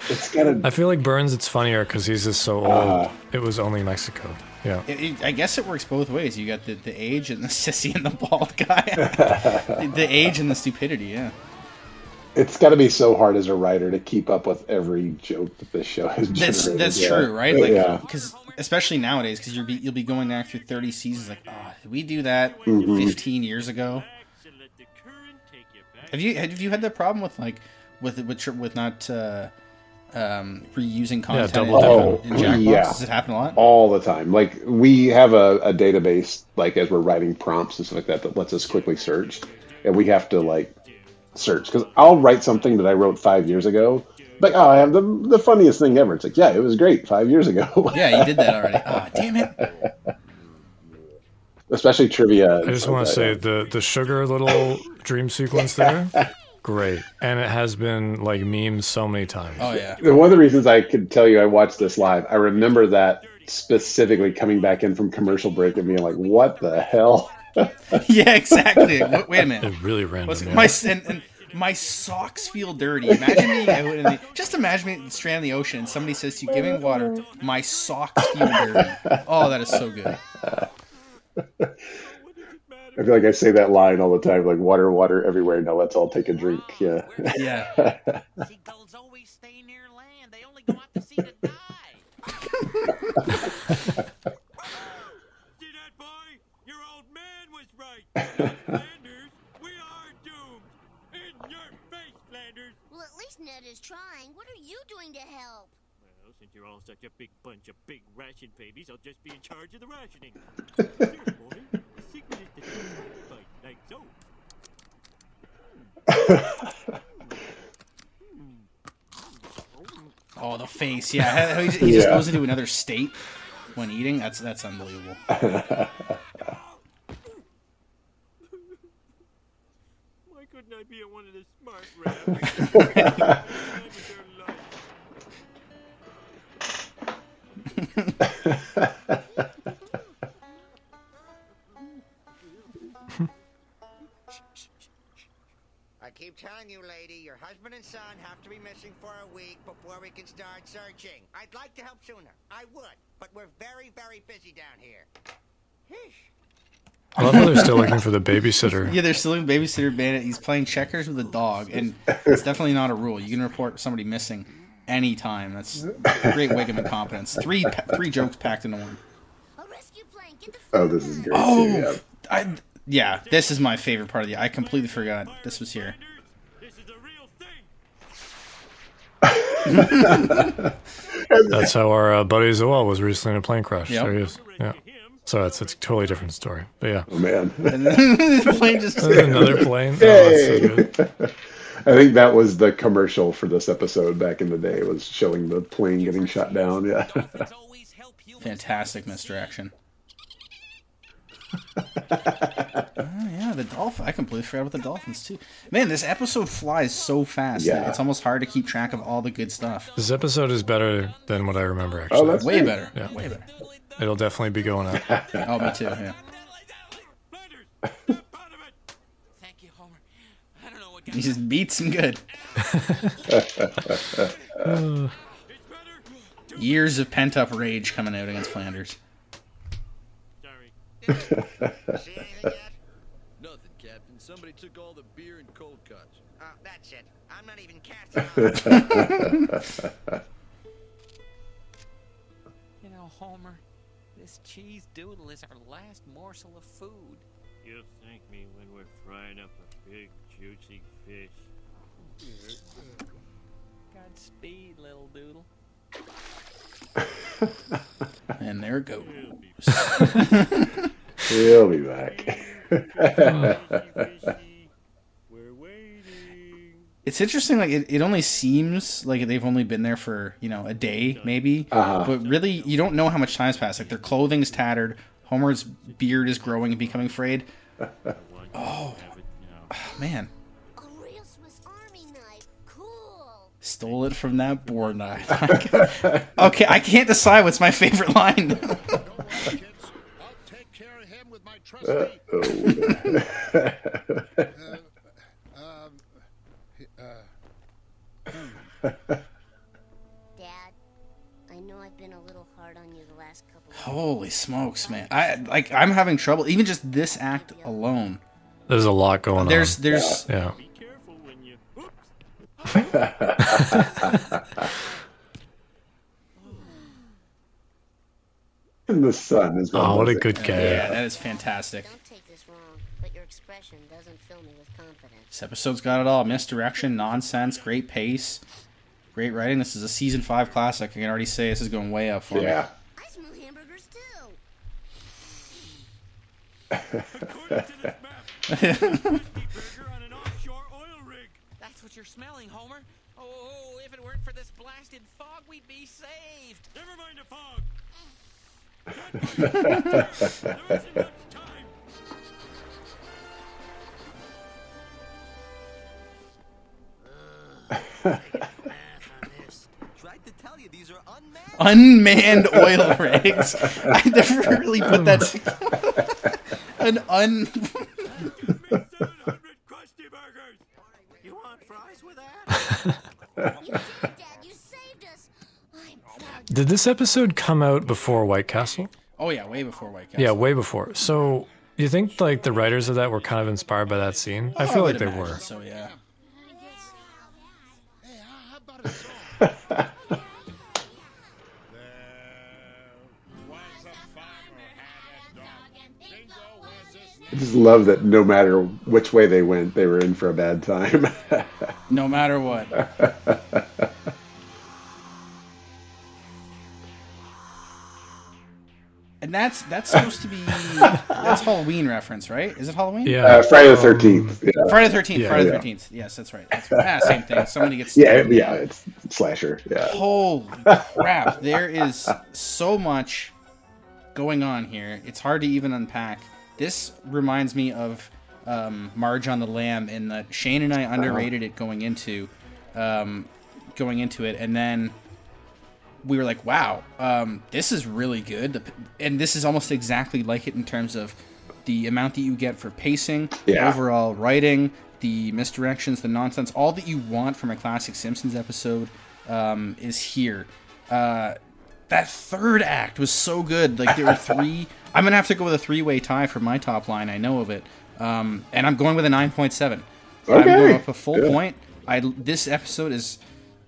[SPEAKER 5] No time.
[SPEAKER 3] it's got a.
[SPEAKER 2] I feel like Burns. It's funnier because he's just so old.
[SPEAKER 3] Ah.
[SPEAKER 2] it was only Mexico. Yeah.
[SPEAKER 1] It, it- I guess it works both ways. You got the, the age and the sissy and the bald guy. the, the age and the stupidity. Yeah.
[SPEAKER 3] It's got to be so hard as a writer to keep up with every joke that this show has
[SPEAKER 1] That's
[SPEAKER 3] generated.
[SPEAKER 1] that's
[SPEAKER 3] yeah.
[SPEAKER 1] true, right? Like,
[SPEAKER 3] yeah.
[SPEAKER 1] because especially nowadays, because you'll be you'll be going back through thirty seasons. Like, oh, did we do that
[SPEAKER 3] Mm-hmm.
[SPEAKER 1] fifteen years ago?
[SPEAKER 4] Relax and let the current take you back.
[SPEAKER 1] Have you have you had that problem with like with with with not uh, um, reusing content
[SPEAKER 2] double
[SPEAKER 1] in,
[SPEAKER 3] dipping.
[SPEAKER 1] in Jackbox?
[SPEAKER 3] Yeah.
[SPEAKER 1] Does it happen a lot?
[SPEAKER 3] all the time. Like we have a, a database, like as we're writing prompts and stuff like that, that lets us quickly search, and we have to like search because I'll write something that I wrote five years ago. Like, oh, I have the the funniest thing ever. It's like, yeah, it was great five years ago.
[SPEAKER 1] Yeah, you did that already. Ah, damn it!
[SPEAKER 3] Especially trivia.
[SPEAKER 2] I just want to say the the sugar little dream sequence there, great, and it has been like memes so many times.
[SPEAKER 1] Oh yeah,
[SPEAKER 3] one of the reasons I could tell you I watched this live. I remember that specifically coming back in from commercial break and being like, "What the hell?"
[SPEAKER 1] yeah, exactly. Wait, wait a minute.
[SPEAKER 2] It really random. Yeah.
[SPEAKER 1] my and, and my socks feel dirty. Imagine me out in the, just imagine me stranded in the ocean. and Somebody says to you, "Give me water." My socks feel dirty. Oh, that is so good.
[SPEAKER 3] I feel like I say that line all the time, like "water, water everywhere." Now let's all take a drink. Yeah.
[SPEAKER 1] Yeah.
[SPEAKER 5] Seagulls always stay near land. They only go out to sea to die.
[SPEAKER 4] See that boy? Your old man was right. Flanders, we are doomed. In your face, Flanders.
[SPEAKER 8] Well, at least Ned is trying. What are you doing to help?
[SPEAKER 4] Well, since you're all such a big bunch of big ration babies, I'll just be in charge of the rationing. Here, boy.
[SPEAKER 1] Oh, the face. Yeah, he just, he just
[SPEAKER 3] Yeah.
[SPEAKER 1] goes into another state when eating. That's that's unbelievable.
[SPEAKER 4] Why couldn't I be one of the smart rabbits?
[SPEAKER 9] telling you, lady, your husband and son have to be missing for a week before we can start searching. I'd like to help sooner. I would, but we're very, very busy down here.
[SPEAKER 2] I love how they're still looking for the babysitter.
[SPEAKER 1] Yeah, they're still in babysitter bandit. He's playing checkers with a dog, and it's definitely not a rule. You can report somebody missing anytime. That's great Wiggum incompetence. Three pa- three jokes packed into one.
[SPEAKER 8] A rescue plane
[SPEAKER 3] Oh, this is great.
[SPEAKER 1] Oh,
[SPEAKER 3] too, yeah.
[SPEAKER 1] Oh, I yeah, this is my favorite part of the. I completely forgot this was here.
[SPEAKER 4] This is the real thing.
[SPEAKER 2] That's how our uh, buddy Zoel was recently in a plane crash.
[SPEAKER 1] Yep.
[SPEAKER 2] There he is. Yeah. So it's it's a totally different story. But yeah.
[SPEAKER 3] Oh man.
[SPEAKER 1] And then the plane just
[SPEAKER 2] Another plane. Oh, that's so good.
[SPEAKER 3] I think that was the commercial for this episode back in the day. Was showing the plane getting shot down. Yeah.
[SPEAKER 5] Dolphins always help
[SPEAKER 1] fantastic misdirection. oh yeah, the dolphin. I completely forgot about the dolphins too. Man, this episode flies so fast that
[SPEAKER 3] Yeah.
[SPEAKER 1] it's almost hard to keep track of all the good stuff.
[SPEAKER 2] This episode is better than what I remember. Oh, actually,
[SPEAKER 3] Oh, that's
[SPEAKER 1] Way
[SPEAKER 3] great.
[SPEAKER 1] better.
[SPEAKER 2] Yeah.
[SPEAKER 1] Way better.
[SPEAKER 2] it'll definitely be going up.
[SPEAKER 1] Oh, me too. Yeah.
[SPEAKER 4] Flanders, snap out of it.
[SPEAKER 5] Thank you, Homer. I don't know what
[SPEAKER 1] He just beats him good. Years of pent up rage coming out against Flanders.
[SPEAKER 4] Sorry.
[SPEAKER 9] See anything yet?
[SPEAKER 10] Nothing, Captain. Somebody took all the beer and cold cuts.
[SPEAKER 9] Oh, that's it. I'm not even casting.
[SPEAKER 5] You know, Homer, this cheese doodle is our last morsel of food.
[SPEAKER 4] You'll thank me when we're frying up a big, juicy fish.
[SPEAKER 5] Godspeed, little doodle.
[SPEAKER 1] And there it goes.
[SPEAKER 3] He'll be back.
[SPEAKER 4] Fishy, fishy. We're waiting.
[SPEAKER 1] It's interesting. Like it, it only seems like they've only been there for you know a day maybe,
[SPEAKER 3] Uh-huh.
[SPEAKER 1] but really you don't know how much time's passed. Like their clothing's tattered. Homer's beard is growing and becoming frayed.
[SPEAKER 4] Oh.
[SPEAKER 1] Man,
[SPEAKER 8] A real Swiss Army knife. Cool.
[SPEAKER 1] stole it from that Borgnine. okay, I can't decide what's my favorite line.
[SPEAKER 10] Don't worry, kids. I'll take care of him with my.
[SPEAKER 3] Oh.
[SPEAKER 10] um, uh,
[SPEAKER 8] Dad, I know I've been a little hard on you the last couple of
[SPEAKER 1] Holy smokes, man! I like I'm having trouble. Even just this act alone.
[SPEAKER 2] There's a lot going
[SPEAKER 1] There's
[SPEAKER 2] on.
[SPEAKER 1] there's there's
[SPEAKER 2] Yeah.
[SPEAKER 4] Be careful when you. Oops.
[SPEAKER 3] and the sun is.
[SPEAKER 2] Oh, what a
[SPEAKER 3] it.
[SPEAKER 2] good guy.
[SPEAKER 1] yeah, that is fantastic.
[SPEAKER 8] Don't take this wrong, but your expression doesn't fill me with confidence.
[SPEAKER 1] This episode's got it all: misdirection, nonsense, great pace, great writing. This is a season five classic. I can already say this is going way up for me.
[SPEAKER 3] Yeah.
[SPEAKER 8] I smell hamburgers too.
[SPEAKER 4] According to this map, whiskey burger on an offshore oil rig.
[SPEAKER 5] That's what you're smelling, Homer. Oh, if it weren't for this blasted fog, we'd be saved.
[SPEAKER 4] Never mind the fog.
[SPEAKER 10] Unmanned.
[SPEAKER 1] unmanned oil rigs. I never really put that. to- An un.
[SPEAKER 4] 700 Krusty Burgers.
[SPEAKER 9] You want fries with that?
[SPEAKER 8] You did, Dad. You saved us. I'm proud.
[SPEAKER 2] Did this episode come out before White Castle?
[SPEAKER 1] Oh yeah, way before White Castle.
[SPEAKER 2] Yeah, way before. So you think like the writers of that were kind of inspired by that scene? I
[SPEAKER 1] Oh,
[SPEAKER 2] feel
[SPEAKER 1] would
[SPEAKER 2] like they were.
[SPEAKER 1] So yeah.
[SPEAKER 10] Hey, how how about a song?
[SPEAKER 3] I just love that no matter which way they went, they were in for a bad time.
[SPEAKER 1] No matter what. And that's that's supposed to be that's Halloween reference, right? Is it Halloween?
[SPEAKER 2] Yeah.
[SPEAKER 3] uh, Friday the Thirteenth. Yeah.
[SPEAKER 1] Friday the Thirteenth.
[SPEAKER 2] Yeah.
[SPEAKER 1] Friday the
[SPEAKER 3] Yeah.
[SPEAKER 1] Thirteenth. Yes, that's right. That's ah, same thing. Somebody gets
[SPEAKER 3] Yeah,
[SPEAKER 1] stabbed.
[SPEAKER 3] yeah, it's slasher. Yeah.
[SPEAKER 1] Holy crap! There is so much going on here. It's hard to even unpack. This reminds me of um, Marge on the Lam, and that Shane and I underrated it going into um, going into it, and then we were like, "Wow, um, this is really good." And this is almost exactly like it in terms of the amount that you get for pacing,
[SPEAKER 3] Yeah.
[SPEAKER 1] overall writing, the misdirections, the nonsense, all that you want from a classic Simpsons episode um, is here. Uh, that third act was so good. Like there were three. I'm gonna have to go with a three-way tie for my top line. I know of it, um, and I'm going with a 9.7. I'm
[SPEAKER 3] Okay,
[SPEAKER 1] going up a full point. I this episode is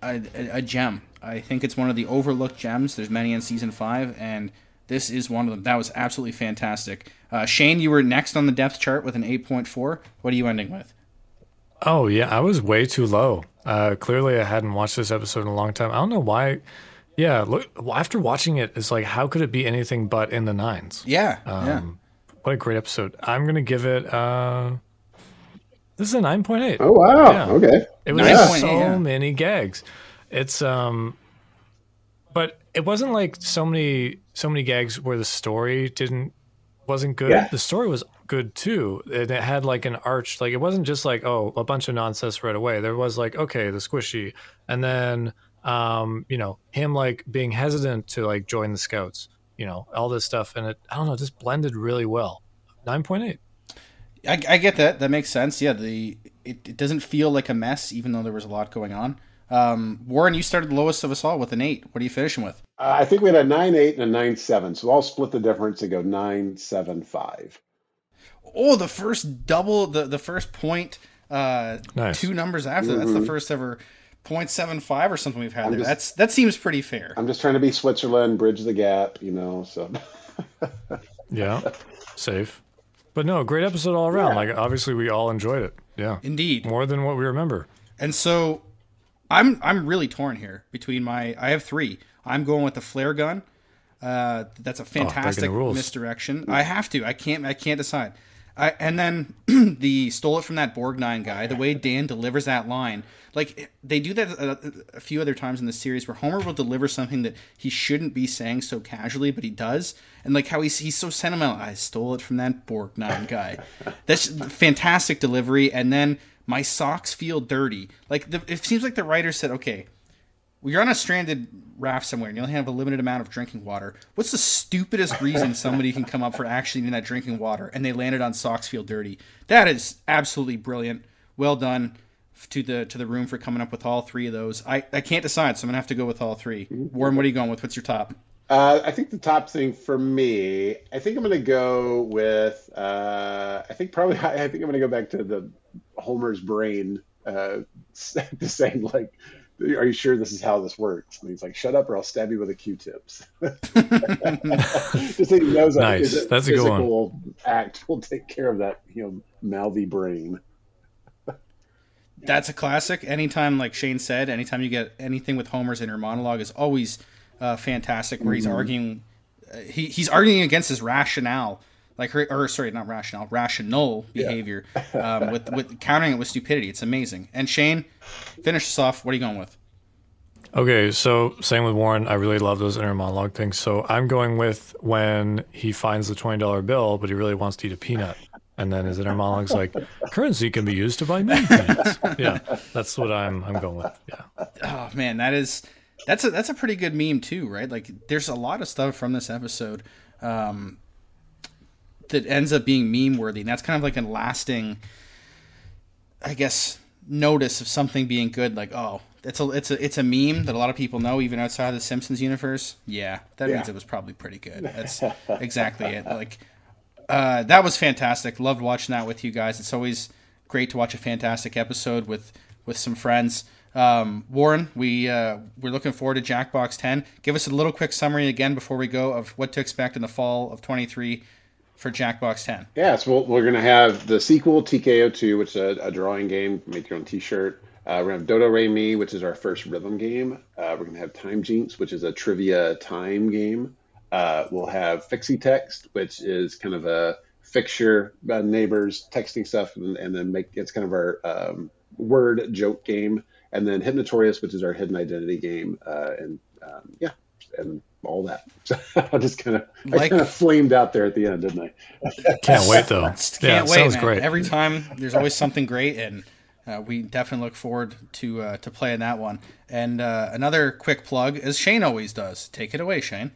[SPEAKER 1] a, a, a gem. I think it's one of the overlooked gems. There's many in season five, and this is one of them. That was absolutely fantastic. Uh, Shane, you were next on the depth chart with an 8.4. What are you ending with?
[SPEAKER 2] Oh yeah, I was way too low. Uh, clearly, I hadn't watched this episode in a long time. I don't know why. Yeah, look. After watching it, it's like, how could it be anything but in the nines?
[SPEAKER 1] Yeah,
[SPEAKER 2] Um,
[SPEAKER 1] yeah.
[SPEAKER 2] What a great episode. I'm gonna give it. Uh, this is a nine point eight.
[SPEAKER 3] Oh wow.
[SPEAKER 2] Yeah.
[SPEAKER 3] Okay.
[SPEAKER 2] It was
[SPEAKER 1] Nice.
[SPEAKER 2] so
[SPEAKER 1] Yeah.
[SPEAKER 2] many gags. It's um, but it wasn't like so many so many gags where the story didn't wasn't good.
[SPEAKER 3] Yeah.
[SPEAKER 2] The story was good too, and it had like an arch. Like it wasn't just like oh a bunch of nonsense right away. There was like okay the Squishee, and then um you know him like being hesitant to like join the scouts. You know all this stuff, and it I don't know just blended really well. Nine point eight.
[SPEAKER 1] I, I get that. That makes sense. Yeah, the it, it doesn't feel like a mess, even though there was a lot going on. Um, Warren, you started the lowest of us all with an eight. What are you finishing with?
[SPEAKER 3] Uh, I think we had a nine eight and a nine seven, so I'll split the difference and go nine seven five.
[SPEAKER 1] Oh, the first double, the the first point, uh,
[SPEAKER 2] Nice.
[SPEAKER 1] two numbers after. That's the first ever 0.75 or something we've had
[SPEAKER 3] I'm
[SPEAKER 1] there.
[SPEAKER 3] just-
[SPEAKER 1] That's that seems pretty fair.
[SPEAKER 3] I'm just trying to be Switzerland, bridge the gap, you know. So
[SPEAKER 2] Yeah, safe. But no, great episode all around. Like obviously we all enjoyed it. Yeah,
[SPEAKER 1] Indeed.
[SPEAKER 2] more than what we remember.
[SPEAKER 1] And so I'm I'm really torn here between my I have three. I'm going with the flare gun. Uh, that's a fantastic
[SPEAKER 2] Oh,
[SPEAKER 1] misdirection. I have to. I can't. I can't decide. I, and then the stole it from that Borgnine guy. The way Dan delivers that line, like they do that a, a few other times in the series, where Homer will deliver something that he shouldn't be saying so casually, but he does. And like how he's he's so sentimental. I stole it from that Borgnine guy. That's fantastic delivery. And then my socks feel dirty. Like the, it seems like the writer said, okay, you're on a stranded raft somewhere and you only have a limited amount of drinking water. What's the stupidest reason somebody can come up for actually needing that drinking water? And they landed on socks feel dirty. That is absolutely brilliant. Well done to the to the room for coming up with all three of those. I, I can't decide, so I'm gonna have to go with all three. Warren, what are you going with? What's your top?
[SPEAKER 3] Uh, I think the top thing for me, I think I'm going to go with. Uh, I think probably I think I'm going to go back to the Homer's brain, uh, the saying like. Are you sure this is how this works? And he's like, "Shut up, or I'll stab you with a Q-tips." Just so he knows, that
[SPEAKER 2] Nice.
[SPEAKER 3] his
[SPEAKER 2] That's a good one.
[SPEAKER 3] physical act will take care of that, you know, mouthy brain.
[SPEAKER 1] That's a classic. Anytime, like Shane said, anytime you get anything with Homer's inner monologue is always uh, fantastic. Where he's arguing, uh, he he's arguing against his rationale, like her, or sorry, not rationale, rational behavior, um, with with countering it with stupidity. It's amazing. And Shane, finish us off. What are you going with?
[SPEAKER 2] Okay, so same with Warren. I really love those inner monologue things. So I'm going with when he finds the twenty dollar bill, but he really wants to eat a peanut, and then his inner monologue's like, "Currency can be used to buy many peanuts." Yeah, that's what I'm I'm going with. Yeah,
[SPEAKER 1] Oh man, that is that's a that's a pretty good meme too, right? Like there's a lot of stuff from this episode um, that ends up being meme worthy, and that's kind of like a lasting, I guess, notice of something being good. Like oh, it's a it's a it's a meme that a lot of people know even outside of the Simpsons universe. Yeah, that means it was probably pretty good. That's exactly it. Like uh, that was fantastic. Loved watching that with you guys. It's always great to watch a fantastic episode with with some friends. Um, Warren, we uh, we're looking forward to Jackbox 10. Give us a little quick summary again before we go of what to expect in the fall of 23 for Jackbox 10.
[SPEAKER 3] Yeah, so we'll, we're going to have the sequel, TKO2, which is a, a drawing game, make your own t shirt. Uh, we're going to have Dodo Re Mi, which is our first rhythm game. Uh, we're going to have Timejinx, which is a trivia time game. Uh, we'll have FixyText, which is kind of a fixture, uh, neighbors texting stuff, and, and then make it's kind of our um, word joke game. And then Hypnotorious, which is our hidden identity game. Uh, and um, yeah, and all that. So I just kind of I
[SPEAKER 1] Like-
[SPEAKER 3] kind of flamed out there at the end, didn't I?
[SPEAKER 2] can't wait though.
[SPEAKER 1] Can't
[SPEAKER 2] yeah,
[SPEAKER 1] wait,
[SPEAKER 2] sounds
[SPEAKER 1] man.
[SPEAKER 2] great.
[SPEAKER 1] Every time there's always something great, and uh, we definitely look forward to uh, to playing that one. And uh, another quick plug, as Shane always does. Take it away, Shane.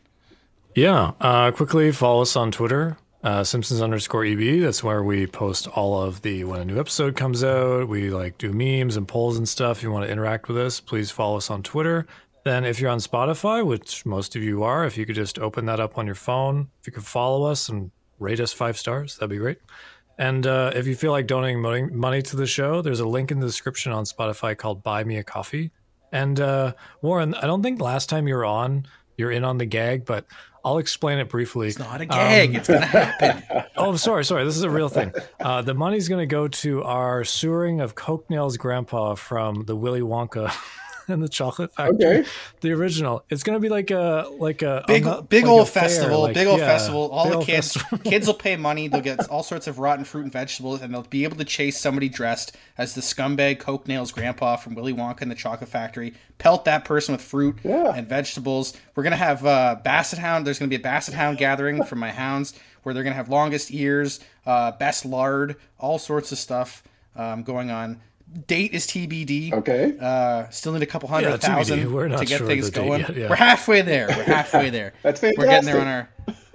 [SPEAKER 2] Yeah. Uh, quickly follow us on Twitter, uh, Simpsons underscore EB. That's where we post all of the when a new episode comes out. We like do memes and polls and stuff. If you want to interact with us, please follow us on Twitter. Then, if you're on Spotify, which most of you are, if you could just open that up on your phone, if you could follow us and rate us five stars, that'd be great. And uh, if you feel like donating money, to the show, there's a link in the description on Spotify called Buy Me a Coffee. And uh, Warren, I don't think last time you were on, you're in on the gag, but I'll explain it briefly.
[SPEAKER 1] It's not a gag.
[SPEAKER 2] Um,
[SPEAKER 1] it's gonna happen.
[SPEAKER 2] oh, sorry, sorry. This is a real thing. Uh, the money's going to go to our sewering of Coke Nails Grandpa from the Willy Wonka and the Chocolate Factory,
[SPEAKER 3] Okay.
[SPEAKER 2] the original. It's going to be like a like a
[SPEAKER 1] big
[SPEAKER 2] a-
[SPEAKER 1] big
[SPEAKER 2] like
[SPEAKER 1] old
[SPEAKER 2] a
[SPEAKER 1] festival,
[SPEAKER 2] like-
[SPEAKER 1] big old
[SPEAKER 2] yeah,
[SPEAKER 1] festival. All the kids
[SPEAKER 2] festival.
[SPEAKER 1] kids will pay money. They'll get all sorts of rotten fruit and vegetables, and they'll be able to chase somebody dressed as the scumbag Coke Nails Grandpa from Willy Wonka and the Chocolate Factory. Pelt that person with fruit
[SPEAKER 3] Yeah.
[SPEAKER 1] and vegetables. We're gonna have uh, Basset Hound. There's gonna be a Basset Hound gathering for my hounds, where they're gonna have longest ears, uh, best lard, all sorts of stuff um, going on. Date is TBD.
[SPEAKER 3] Okay.
[SPEAKER 1] Uh, still need a couple hundred
[SPEAKER 2] Yeah,
[SPEAKER 1] thousand
[SPEAKER 2] We're not
[SPEAKER 1] to get
[SPEAKER 2] sure
[SPEAKER 1] things going.
[SPEAKER 2] yet, yeah.
[SPEAKER 1] We're halfway there. We're halfway there.
[SPEAKER 3] That's fantastic.
[SPEAKER 1] We're getting there on our.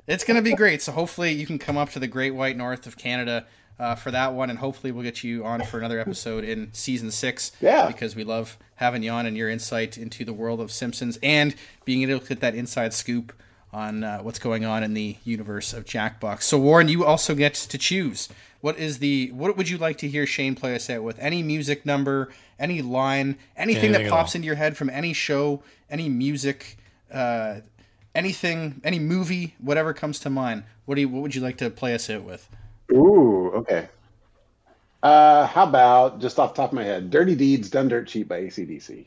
[SPEAKER 1] It's gonna be great. So hopefully you can come up to the Great White North of Canada uh, for that one, and hopefully we'll get you on for another episode in season six.
[SPEAKER 3] Yeah.
[SPEAKER 1] Because we love having you on and your insight into the world of Simpsons and being able to get that inside scoop on uh, what's going on in the universe of Jackbox. So Warren, you also get to choose. What is the what would you like to hear Shane play us out with? Any music number, any line, anything,
[SPEAKER 2] Anything
[SPEAKER 1] that pops into your head from any show, any music, uh, anything, any movie, whatever comes to mind. What do you what would you like to play us out with?
[SPEAKER 3] Ooh, okay. Uh, how about just off the top of my head, "Dirty Deeds Done Dirt Cheap" by ACDC.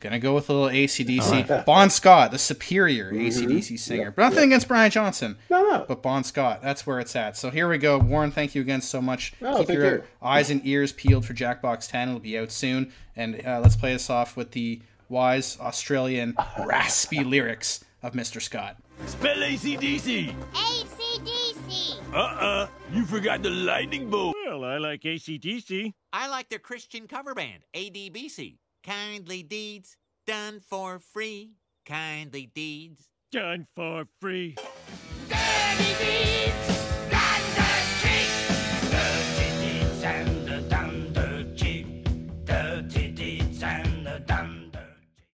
[SPEAKER 1] Gonna go with a little ACDC. Bon Scott, the superior ACDC singer. But nothing against Brian Johnson.
[SPEAKER 3] No, no.
[SPEAKER 1] But Bon Scott, that's where it's at. So here we go. Warren, thank you again so much.
[SPEAKER 3] Oh,
[SPEAKER 1] Keep your
[SPEAKER 3] you.
[SPEAKER 1] eyes and ears peeled for Jackbox 10. It'll be out soon. And uh, let's play this off with the wise Australian raspy lyrics of Mr. Scott.
[SPEAKER 11] Spell ACDC.
[SPEAKER 8] ACDC.
[SPEAKER 11] Uh-uh. You forgot the lightning bolt. Well, I like ACDC.
[SPEAKER 5] I like their Christian cover band, ADBC. Kindly deeds done for free. Kindly deeds.
[SPEAKER 11] Done for free.
[SPEAKER 8] Dirty deeds